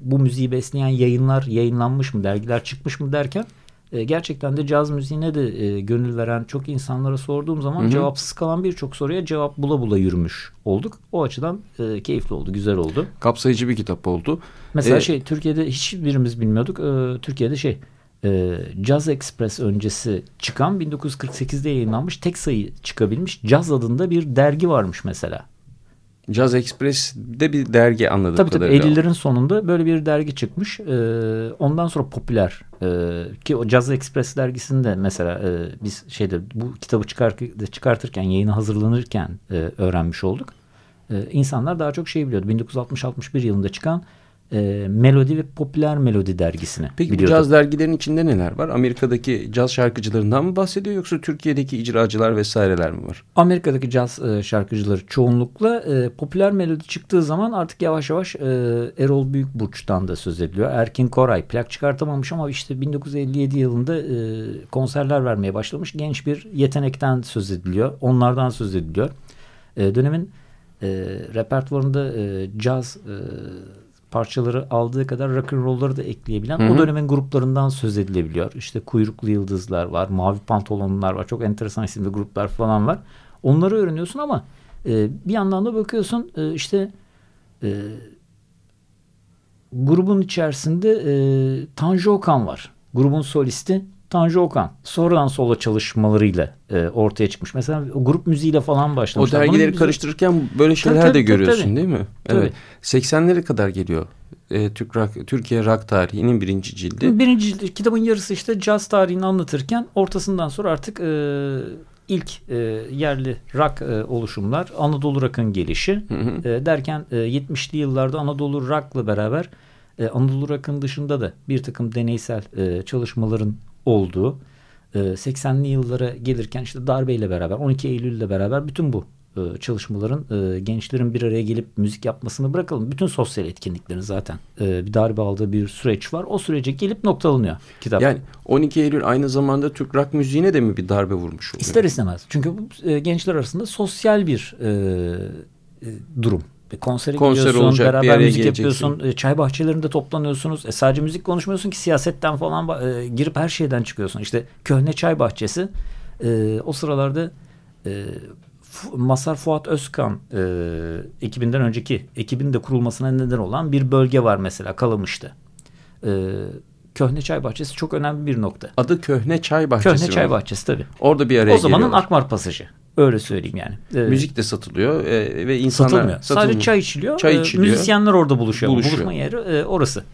bu müziği besleyen yayınlar yayınlanmış mı, dergiler çıkmış mı derken e, gerçekten de caz müziğine de e, gönül veren çok insanlara sorduğum zaman Hı hı. cevapsız kalan birçok soruya cevap bula bula yürümüş olduk. O açıdan e, keyifli oldu, güzel oldu. Kapsayıcı bir kitap oldu. Mesela Ee, şey Türkiye'de hiçbirimiz bilmiyorduk. E, Türkiye'de şey e, Jazz Express öncesi çıkan 1948'de yayınlanmış tek sayı çıkabilmiş Jazz adında bir dergi varmış mesela. Jazz Express'de bir dergi anladık Tabii tabii kadarıyla. 50'lerin sonunda böyle bir dergi çıkmış. Ee, ondan sonra popüler ee, ki o Jazz Express dergisinde mesela e, biz şeyde bu kitabı çıkar, çıkartırken yayına hazırlanırken e, öğrenmiş olduk. E, insanlar daha çok şey biliyordu. 1960-61 yılında çıkan e, Melodi ve Popüler Melodi dergisini Peki bu biliyordu. caz dergilerin içinde neler var? Amerika'daki caz şarkıcılarından mı bahsediyor yoksa Türkiye'deki icracılar vesaireler mi var? Amerika'daki caz e, şarkıcıları çoğunlukla e, popüler melodi çıktığı zaman artık yavaş yavaş e, Erol Büyükburç'tan da söz ediliyor. Erkin Koray plak çıkartamamış ama işte 1957 yılında e, konserler vermeye başlamış genç bir yetenekten söz ediliyor. Onlardan söz ediliyor. E, dönemin e, repertuarında e, caz e, parçaları aldığı kadar rock and roll'ları da ekleyebilen Hı hı. o dönemin gruplarından söz edilebiliyor. İşte kuyruklu yıldızlar var, mavi pantolonlar var, çok enteresan isimli gruplar falan var. Onları öğreniyorsun ama e, bir yandan da bakıyorsun e, işte e, grubun içerisinde e, Tanju Okan var. Grubun solisti Tanju Okan. Sonradan solo çalışmalarıyla e, ortaya çıkmış. Mesela o grup müziğiyle falan O başlamışlar. Bunun dergileri bize- karıştırırken böyle şeyler tabii, de tabii, görüyorsun tabii. değil mi? Tabii. Evet. 80'lere kadar geliyor. Ee, Türk rock, Türkiye rock tarihinin birinci cildi. Birinci cilt- kitabın yarısı işte caz tarihini anlatırken ortasından sonra artık e, ilk e, yerli rock e, oluşumlar Anadolu rock'ın gelişi Hı hı. e, derken e, 70'li yıllarda Anadolu rock'la beraber e, Anadolu rock'ın dışında da bir takım deneysel e, çalışmaların olduğu e, 80'li yıllara gelirken işte darbeyle beraber 12 Eylül'le beraber bütün bu e, çalışmaların e, gençlerin bir araya gelip müzik yapmasını bırakalım. Bütün sosyal etkinliklerin zaten e, bir darbe aldığı bir süreç var. O sürece gelip noktalanıyor kitap. Yani 12 Eylül aynı zamanda Türk rock müziğine de mi bir darbe vurmuş oluyor? İster istemez. Çünkü bu e, gençler arasında sosyal bir e, durum. E, Konsere Konser gidiyorsun, olacak, bir beraber müzik geleceksin. yapıyorsun, e, çay bahçelerinde toplanıyorsunuz. E, sadece müzik konuşmuyorsun ki siyasetten falan e, girip her şeyden çıkıyorsun. İşte Köhne Çay Bahçesi e, o sıralarda e, Masar Fuat Özkan e, ekibinden önceki ekibin de kurulmasına neden olan bir bölge var mesela Kalamış'ta. E, Köhne Çay Bahçesi çok önemli bir nokta. Adı Köhne Çay Bahçesi. Köhne Çay. Bahçesi tabii. Orada bir araya O zamanın geliyorlar. Akmar Pasajı. Öyle söyleyeyim yani. Ee, Müzik de satılıyor e, ve insanlar satılmıyor. satılmıyor. Sadece çay içiliyor. Çay Ee, içiliyor. müzisyenler orada buluşuyor. Buluşuyor. Buluşma yeri e, orası.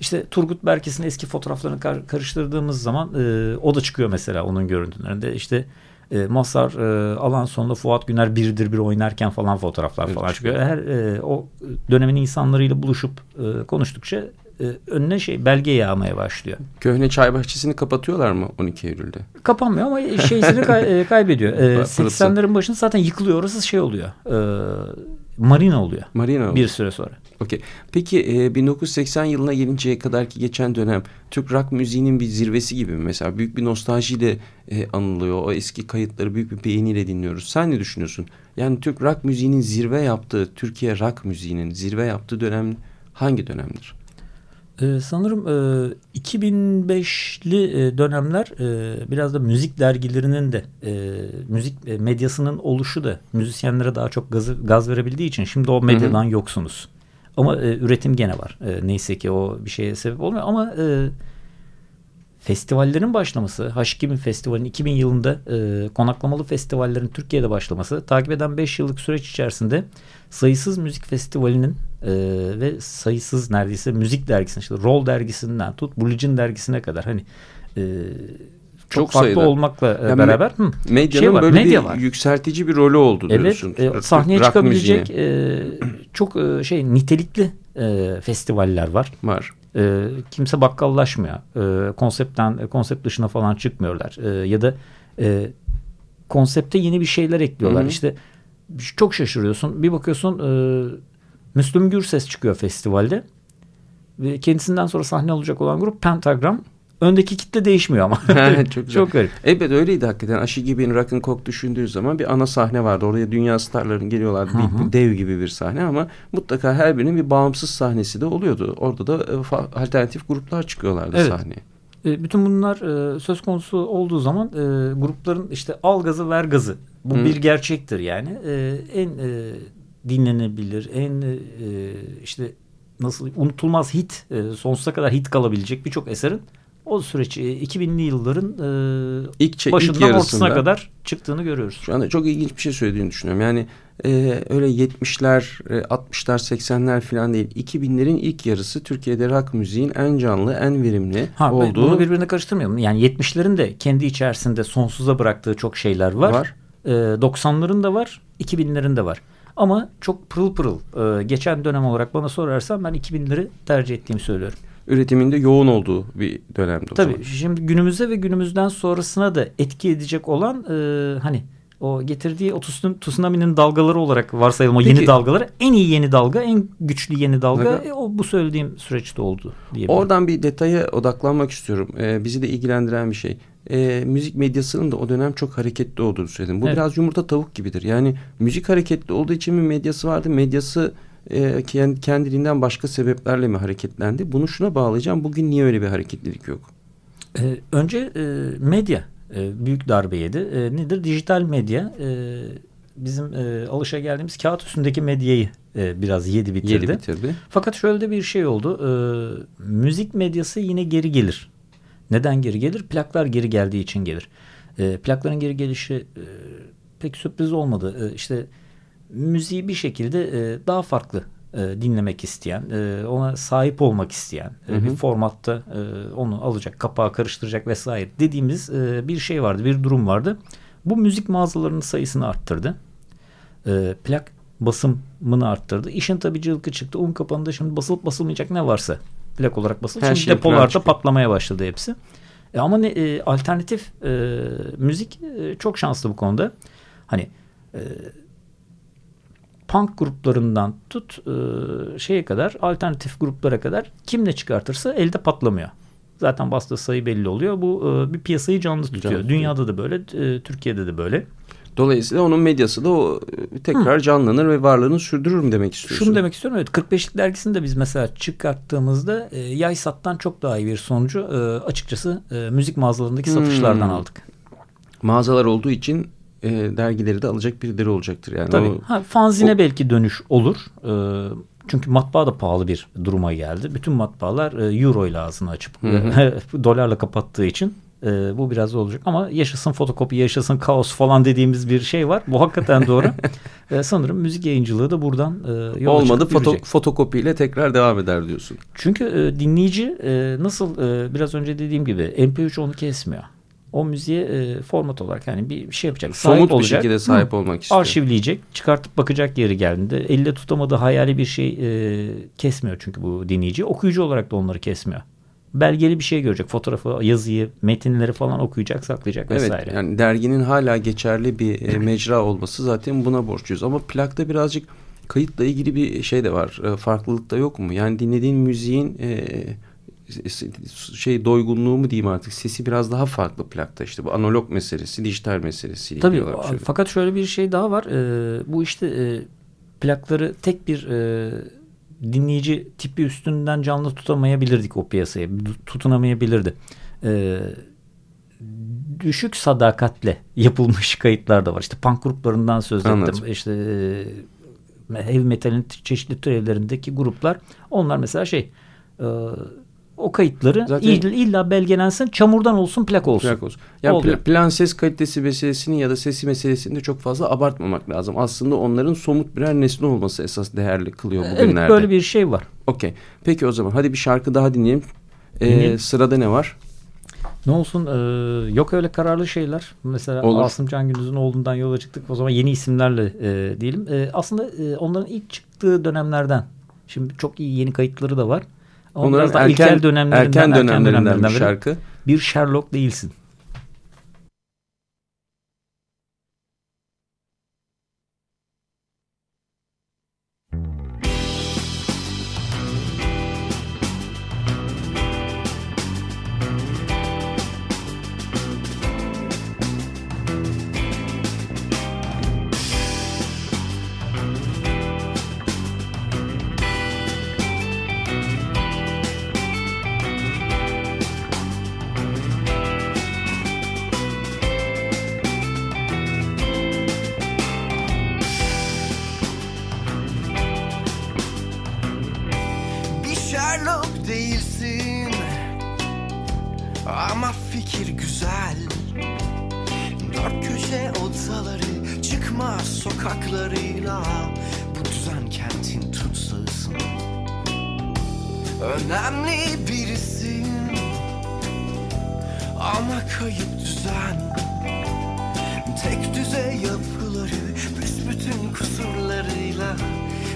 İşte Turgut Berkes'in eski fotoğraflarını kar- karıştırdığımız zaman e, o da çıkıyor mesela onun görüntülerinde. İşte e, Mazhar e, alan sonunda Fuat Güner birdir bir oynarken falan fotoğraflar Evet, falan çıkıyor. çıkıyor. Her e, o dönemin insanlarıyla buluşup e, konuştukça e, önüne şey belge yağmaya başlıyor. Köhne Çay Bahçesi'ni kapatıyorlar mı 12 Eylül'de? Kapanmıyor ama şeysini kay- e, kaybediyor. E, Burası. 80'lerin başında zaten yıkılıyor. Orası şey oluyor. E, marina oluyor. Marina Bir süre sonra. Okey. Peki e, 1980 yılına gelinceye kadar ki geçen dönem Türk rock müziğinin bir zirvesi gibi mi? Mesela büyük bir nostaljiyle e, anılıyor. O eski kayıtları büyük bir beğeniyle dinliyoruz. Sen ne düşünüyorsun? Yani Türk rock müziğinin zirve yaptığı, Türkiye rock müziğinin zirve yaptığı dönem hangi dönemdir? Ee, sanırım e, 2005'li e, dönemler e, biraz da müzik dergilerinin de e, müzik e, medyasının oluşu da müzisyenlere daha çok gaz, gaz verebildiği için şimdi o medyadan yoksunuz. Ama e, üretim gene var. E, neyse ki o bir şeye sebep olmuyor ama e, festivallerin başlaması, H2000 Festivali'nin 2000 yılında e, konaklamalı festivallerin Türkiye'de başlaması, takip eden 5 yıllık süreç içerisinde sayısız müzik festivalinin e, ve sayısız neredeyse müzik dergisinin, işte Roll dergisinden tut, Bulletin dergisine kadar hani e, çok, Çok farklı sayıda. olmakla e, Yani beraber hı, Medyanın şey var, böyle medya bir var. yükseltici bir rolü oldu Evet, diyorsun. e, sahneye Rock çıkabilecek müziğine e, çok e, şey nitelikli e, festivaller var. var. E, kimse bakkallaşmıyor. E, konseptten e, konsept dışına falan çıkmıyorlar. E, ya da e, konsepte yeni bir şeyler ekliyorlar. Hı hı. İşte çok şaşırıyorsun. Bir bakıyorsun e, Müslüm Gürses çıkıyor festivalde. Ve kendisinden sonra sahne alacak olan grup Pentagram. Öndeki kitle değişmiyor ama. çok çok garip. Evet öyleydi hakikaten. Aşı gibi Rock'n'Coke düşündüğü zaman bir ana sahne vardı. Oraya dünya starlarının geliyorlardı. Bir, bir dev gibi bir sahne ama mutlaka her birinin bir bağımsız sahnesi de oluyordu. Orada da e, alternatif gruplar çıkıyorlardı Evet. sahneye. E, bütün bunlar e, söz konusu olduğu zaman e, grupların işte al gazı ver gazı. Bu Hı. bir gerçektir yani. E, en e, dinlenebilir, en e, işte nasıl unutulmaz hit, e, sonsuza kadar hit kalabilecek birçok eserin o süreç e, 2000'li yılların e, İlk, ilk başından yarısında ortasına kadar çıktığını görüyoruz. şu anda çok ilginç bir şey söylediğini düşünüyorum. Yani e, öyle 70'ler, e, 60'lar, 80'ler falan değil. 2000'lerin ilk yarısı Türkiye'de rock müziğin en canlı, en verimli Ha, olduğu Bunu birbirine karıştırmayalım. Yani 70'lerin de kendi içerisinde sonsuza bıraktığı çok şeyler var. Var. Ee, 90'ların da var, 2000'lerin de var. Ama çok pırıl pırıl. Ee, geçen dönem olarak bana sorarsan ben 2000'leri tercih ettiğimi söylüyorum. üretiminde yoğun olduğu bir dönemdi Tabii zaman. şimdi günümüze ve günümüzden sonrasına da etki edecek olan e, hani o getirdiği o tsun- tsunami'nin dalgaları olarak varsayalım o Peki. yeni dalgaları en iyi yeni dalga en güçlü yeni dalga e, o bu söylediğim süreçte oldu diyebilirim. Oradan bir detaya odaklanmak istiyorum. Ee, bizi de ilgilendiren bir şey. Ee, müzik medyasının da o dönem çok hareketli olduğunu söyledim. Bu Evet. biraz yumurta tavuk gibidir. Yani müzik hareketli olduğu için mi medyası vardı? Medyası e, kend- kendiliğinden başka sebeplerle mi hareketlendi? Bunu şuna bağlayacağım. Bugün niye öyle bir hareketlilik yok? Ee, önce e, medya e, büyük darbe yedi. E, nedir? Dijital medya e, bizim e, alışa geldiğimiz kağıt üstündeki medyayı e, biraz yedi bitirdi. Yedi bitirdi. Fakat şöyle de bir şey oldu. E, müzik medyası yine geri gelir. Neden geri gelir? Plaklar geri geldiği için gelir. E, plakların geri gelişi e, pek sürpriz olmadı. E, işte müziği bir şekilde e, daha farklı e, dinlemek isteyen, e, ona sahip olmak isteyen, e, Hı hı. bir formatta e, onu alacak, kapağı karıştıracak vesaire dediğimiz e, bir şey vardı, bir durum vardı. Bu müzik mağazalarının sayısını arttırdı. E, plak basımını arttırdı. İşin tabii cılkı çıktı. Un kapanında şimdi basılıp basılmayacak ne varsa plak olarak basıldı. Her Şimdi şey depolarda çıkıyor. patlamaya başladı hepsi. E, ama ne, e, alternatif e, müzik e, çok şanslı bu konuda. Hani e, punk gruplarından tut e, şeye kadar alternatif gruplara kadar kim ne çıkartırsa elde patlamıyor. Zaten bastığı sayı belli oluyor. Bu e, bir piyasayı canlı tutuyor. Canlı tutuyor. Dünyada da böyle, e, Türkiye'de de böyle. Dolayısıyla onun medyası da o e, tekrar canlanır ve varlığını sürdürür mü demek istiyorsun? Şunu demek istiyorum. Evet 45'lik dergisini de biz mesela çıkarttığımızda e, Yaysat'tan çok daha iyi bir sonucu e, açıkçası e, müzik mağazalarındaki Hmm. satışlardan aldık. Mağazalar olduğu için e, dergileri de alacak birileri olacaktır. Yani Tabii. o- Ha, fanzine o- belki dönüş olur. Ee, çünkü matbaa da pahalı bir duruma geldi. Bütün matbaalar e, euro ile ağzını açıp dolarla kapattığı için e, bu biraz olacak. Ama yaşasın fotokopi, yaşasın kaos falan dediğimiz bir şey var. Bu hakikaten doğru. E, sanırım müzik yayıncılığı da buradan e, yola olmadı foto, fotokopiyle tekrar devam eder diyorsun. Çünkü e, dinleyici e, nasıl e, biraz önce dediğim gibi MP3 onu kesmiyor. O müziğe e, format olarak yani bir şey yapacak. sahip Somut bir olacak. şekilde sahip olmak istiyor. Arşivleyecek, çıkartıp bakacak yeri geldiğinde. Elle tutamadığı hayali bir şey e, kesmiyor çünkü bu dinleyici. Okuyucu olarak da onları kesmiyor. Belgeli bir şey görecek. Fotoğrafı, yazıyı, metinleri falan okuyacak, saklayacak vesaire. Evet yani derginin hala geçerli bir e, mecra olması zaten buna borçluyuz. Ama plakta birazcık kayıtla ilgili bir şey de var. E, farklılık da yok mu? Yani dinlediğin müziğin e, şey doygunluğu mu diyeyim artık sesi biraz daha farklı plakta işte bu analog meselesi dijital meselesi Tabii şöyle. fakat şöyle bir şey daha var. Ee, bu işte e, plakları tek bir e, dinleyici tipi üstünden canlı tutamayabilirdik o piyasaya. Tutunamayabilirdi. E, düşük sadakatle yapılmış kayıtlar da var. İşte punk gruplarından söz Anladım. ettim. İşte e, heavy metalin çeşitli türevlerindeki gruplar onlar mesela şey e, o kayıtları Zaten- illa, illa belgelensin çamurdan olsun plak olsun. Plak olsun. Ya Oluyor. pla- plan ses kalitesi meselesini ya da sesi meselesini de çok fazla abartmamak lazım. Aslında onların somut birer nesne olması esas değerli kılıyor bugünlerde. Evet böyle bir şey var. Okey. Peki o zaman hadi bir şarkı daha dinleyelim. Ee, Dinleyelim. sırada ne var? Ne olsun e, yok öyle kararlı şeyler. Mesela Olur. Asım Can Gündüz'ün oğlundan yola çıktık. O zaman yeni isimlerle e, diyelim. E, aslında e, onların ilk çıktığı dönemlerden. Şimdi çok iyi yeni kayıtları da var. Onların erken, dönemlerinden, erken dönemlerinden bir dönemlerinden biri. şarkı. Bir Sherlock değilsin. Ama kayıp düzen. Tek düze yapıları Büsbütün kusurlarıyla.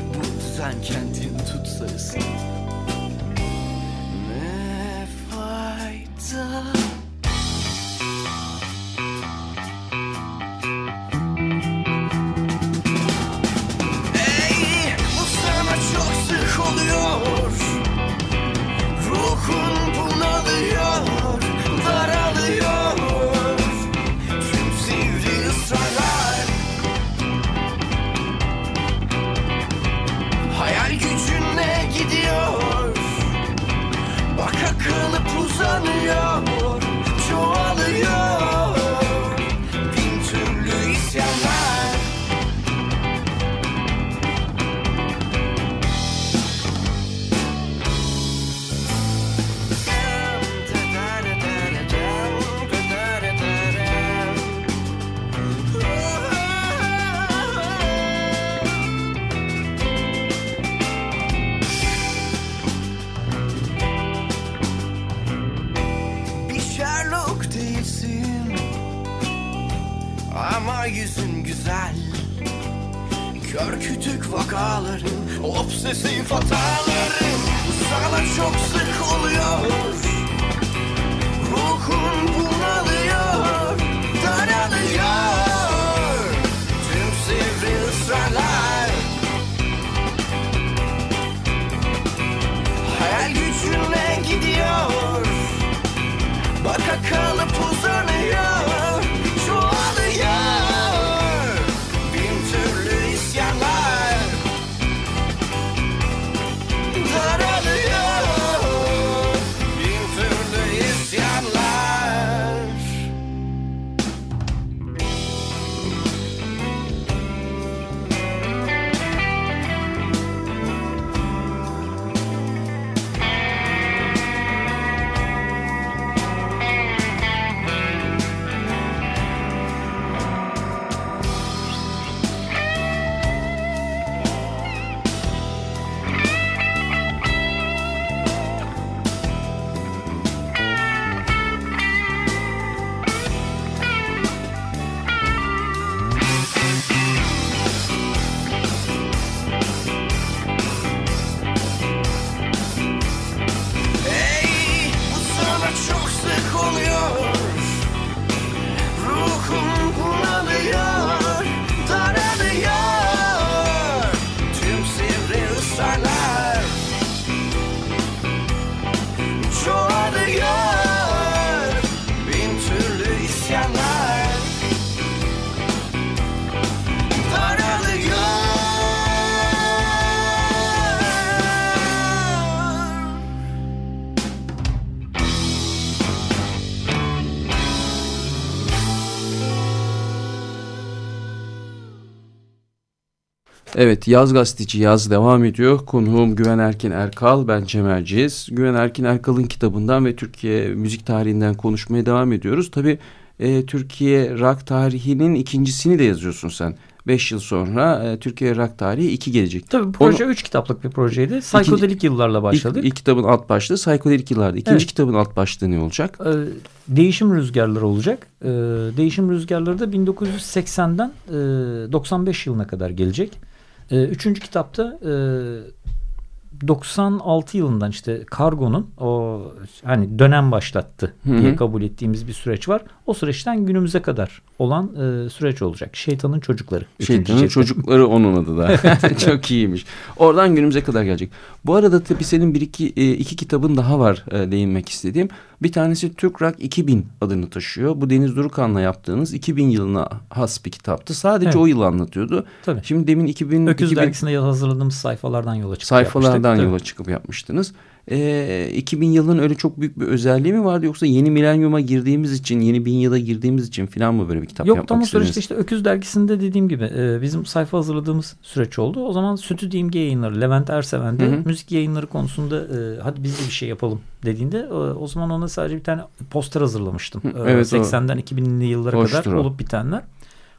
Bu düzen kentin tutsağısın Ne fayda Evet Yaz Gazeteci Yaz devam ediyor. Konuğum Güven Erkin Erkal, ben Cem Erciz. Güven Erkin Erkal'ın kitabından ve Türkiye müzik tarihinden konuşmaya devam ediyoruz. Tabii e, Türkiye rock tarihinin ikincisini de yazıyorsun sen. Beş yıl sonra e, Türkiye rock tarihi iki gelecek. Tabii proje üç kitaplık bir projeydi. Psikodelik yıllarla başladık. İlk, ilk kitabın alt başlığı Psikodelik yıllarda. İkinci Evet. kitabın alt başlığı ne olacak? Ee, değişim rüzgarları olacak. Ee, değişim rüzgarları da 1980'den e, 95 yılına kadar gelecek. Ee, üçüncü kitapta e, 96 yılından işte kargonun o hani dönem başlattı Hı hı. diye kabul ettiğimiz bir süreç var. O süreçten günümüze kadar olan e, süreç olacak. Şeytanın çocukları. Şeytanın çocukları onun adı da. Çok iyiymiş. Oradan günümüze kadar gelecek. Bu arada tabii senin bir iki, e, iki kitabın daha var e, değinmek istediğim. Bir tanesi Türk Rock 2000 adını taşıyor. Bu Deniz Durukan'la yaptığınız 2000 yılına has bir kitaptı. Sadece Evet. o yılı anlatıyordu. Tabii. Şimdi demin 2000, Öküz 2000 dergisinde hazırladığımız sayfalardan yola çıkıp sayfalardan yola çıkıp yapmıştınız. E, 2000 yılının öyle çok büyük bir özelliği mi vardı yoksa yeni milenyuma girdiğimiz için, yeni bin yıla girdiğimiz için falan mı böyle bir kitap Yok yapmak tam o istediniz? süreçte işte Öküz dergisinde dediğim gibi e, bizim sayfa hazırladığımız süreç oldu. O zaman Stüdyo İmge yayınları Levent Erseven de Hı hı. müzik yayınları konusunda e, hadi biz de bir şey yapalım dediğinde e, o zaman ona sadece bir tane poster hazırlamıştım. Hı, E, evet, o. 80'den 2000'li yıllara Hoştur kadar o. olup bitenler.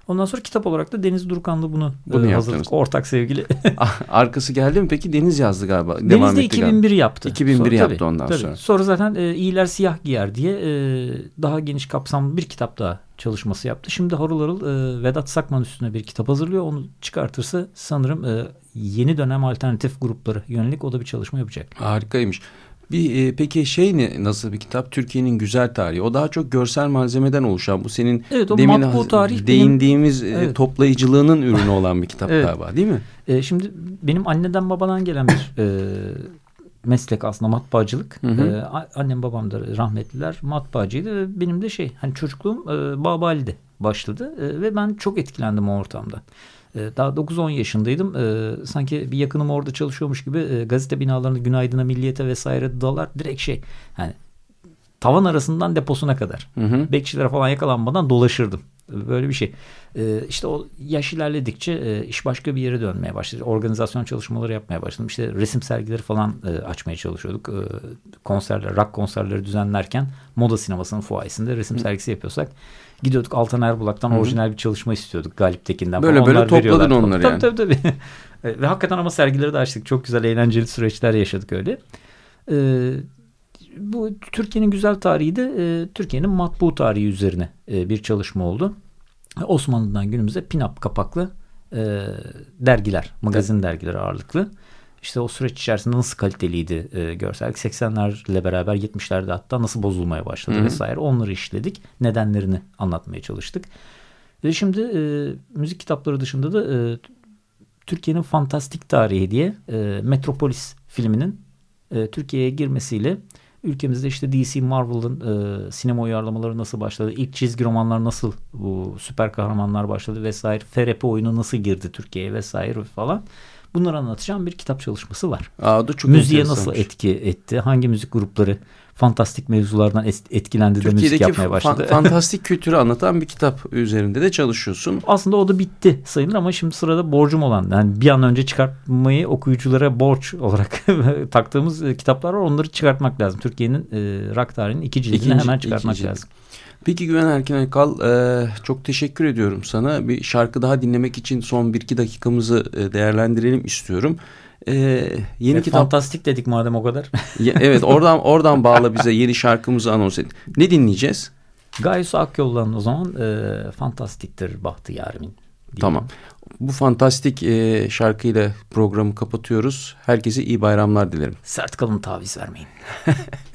Ondan sonra kitap olarak da Deniz Durukan'la bunu, Bunu e, yaptınız. hazırladık. Ortak sevgili. Arkası geldi mi peki? Deniz yazdı galiba. Devam Deniz de etti galiba. 2001 yaptı. 2001 yaptı ondan tabii. sonra. Sonra zaten e, İyiler Siyah Giyer diye e, daha geniş kapsamlı bir kitap daha çalışması yaptı. Şimdi harıl harıl e, Vedat Sakman üstüne bir kitap hazırlıyor. Onu çıkartırsa sanırım e, yeni dönem alternatif grupları yönelik o da bir çalışma yapacak. Harikaymış. Bir e, peki şey ne nasıl bir kitap? Türkiye'nin güzel tarihi. O daha çok görsel malzemeden oluşan. Bu senin Evet, o demin matbu tarih benim- değindiğimiz e, Evet. toplayıcılığının ürünü olan bir kitap Evet. galiba, değil mi? E, şimdi benim anneden babadan gelen bir e, meslek aslında matbaacılık. Hı hı. E, annem babam da rahmetliler matbaacıydı ve benim de şey hani çocukluğum e, Babali'de başladı E, ve ben çok etkilendim o ortamda. E, daha 9-10 yaşındaydım. E, sanki bir yakınım orada çalışıyormuş gibi e, gazete binalarını Günaydın'a, Milliyet'e vesaire dalar direkt şey hani tavan arasından deposuna kadar. Hı hı. Bekçilere falan yakalanmadan dolaşırdım. Böyle bir şey. Ee, işte o yaş ilerledikçe e, iş başka bir yere dönmeye başladı. Organizasyon çalışmaları yapmaya başladım. İşte resim sergileri falan e, açmaya çalışıyorduk. E, konserler, rock konserleri düzenlerken moda sinemasının fuayesinde resim sergisi yapıyorsak gidiyorduk Altan Erbulak'tan orijinal bir çalışma istiyorduk Galip Tekin'den. Böyle böyle topladın onları tabii, Tabii tabii. E, Ve hakikaten ama sergileri de açtık. Çok güzel eğlenceli süreçler yaşadık öyle. Ee, bu Türkiye'nin güzel tarihi de e, Türkiye'nin matbu tarihi üzerine e, bir çalışma oldu. Osmanlı'dan günümüze pinap kapaklı e, dergiler, magazin dergileri ağırlıklı. İşte o süreç içerisinde nasıl kaliteliydi e, görsellik. 80'lerle beraber 70'lerde hatta nasıl bozulmaya başladı Hı hı. vesaire. Onları işledik. Nedenlerini anlatmaya çalıştık. Ve şimdi e, müzik kitapları dışında da e, Türkiye'nin fantastik tarihi diye e, Metropolis filminin e, Türkiye'ye girmesiyle ülkemizde işte DC Marvel'ın e, sinema uyarlamaları nasıl başladı, ilk çizgi romanlar nasıl bu süper kahramanlar başladı vesaire, FRP oyunu nasıl girdi Türkiye'ye vesaire falan. Bunları anlatacağım bir kitap çalışması var. Aa, da çok Müziğe nasıl etki etti, hangi müzik grupları fantastik mevzulardan etkilendi de müzik yapmaya başladı. fantastik kültürü anlatan bir kitap üzerinde de çalışıyorsun. Aslında o da bitti sayılır ama şimdi sırada borcum olan yani bir an önce çıkartmayı okuyuculara borç olarak taktığımız e, kitaplar var. Onları çıkartmak lazım. Türkiye'nin e, rock tarihinin iki cildini İkinci- hemen çıkartmak iki cilt. lazım. Peki Güven Erkin Akal e, çok teşekkür ediyorum sana. Bir şarkı daha dinlemek için son bir iki dakikamızı e, değerlendirelim istiyorum. E, yeni E, kitap Fantastik dedik madem o kadar. Evet oradan oradan bağla bize yeni şarkımızı anons et. Ne dinleyeceğiz? Gayus Akyol'dan o zaman e, fantastiktir bahtı yarimin. Tamam. Bu fantastik e, şarkıyla programı kapatıyoruz. Herkese iyi bayramlar dilerim. Sert kalın taviz vermeyin.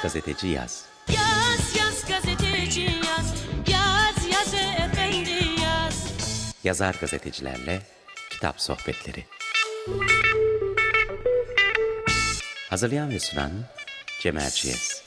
Yaz gazeteci yaz. Yaz yaz gazeteci yaz Yaz yaz efendi yaz Yazar gazetecilerle kitap sohbetleri. Hazırlayan ve sunan Cem Erciyes.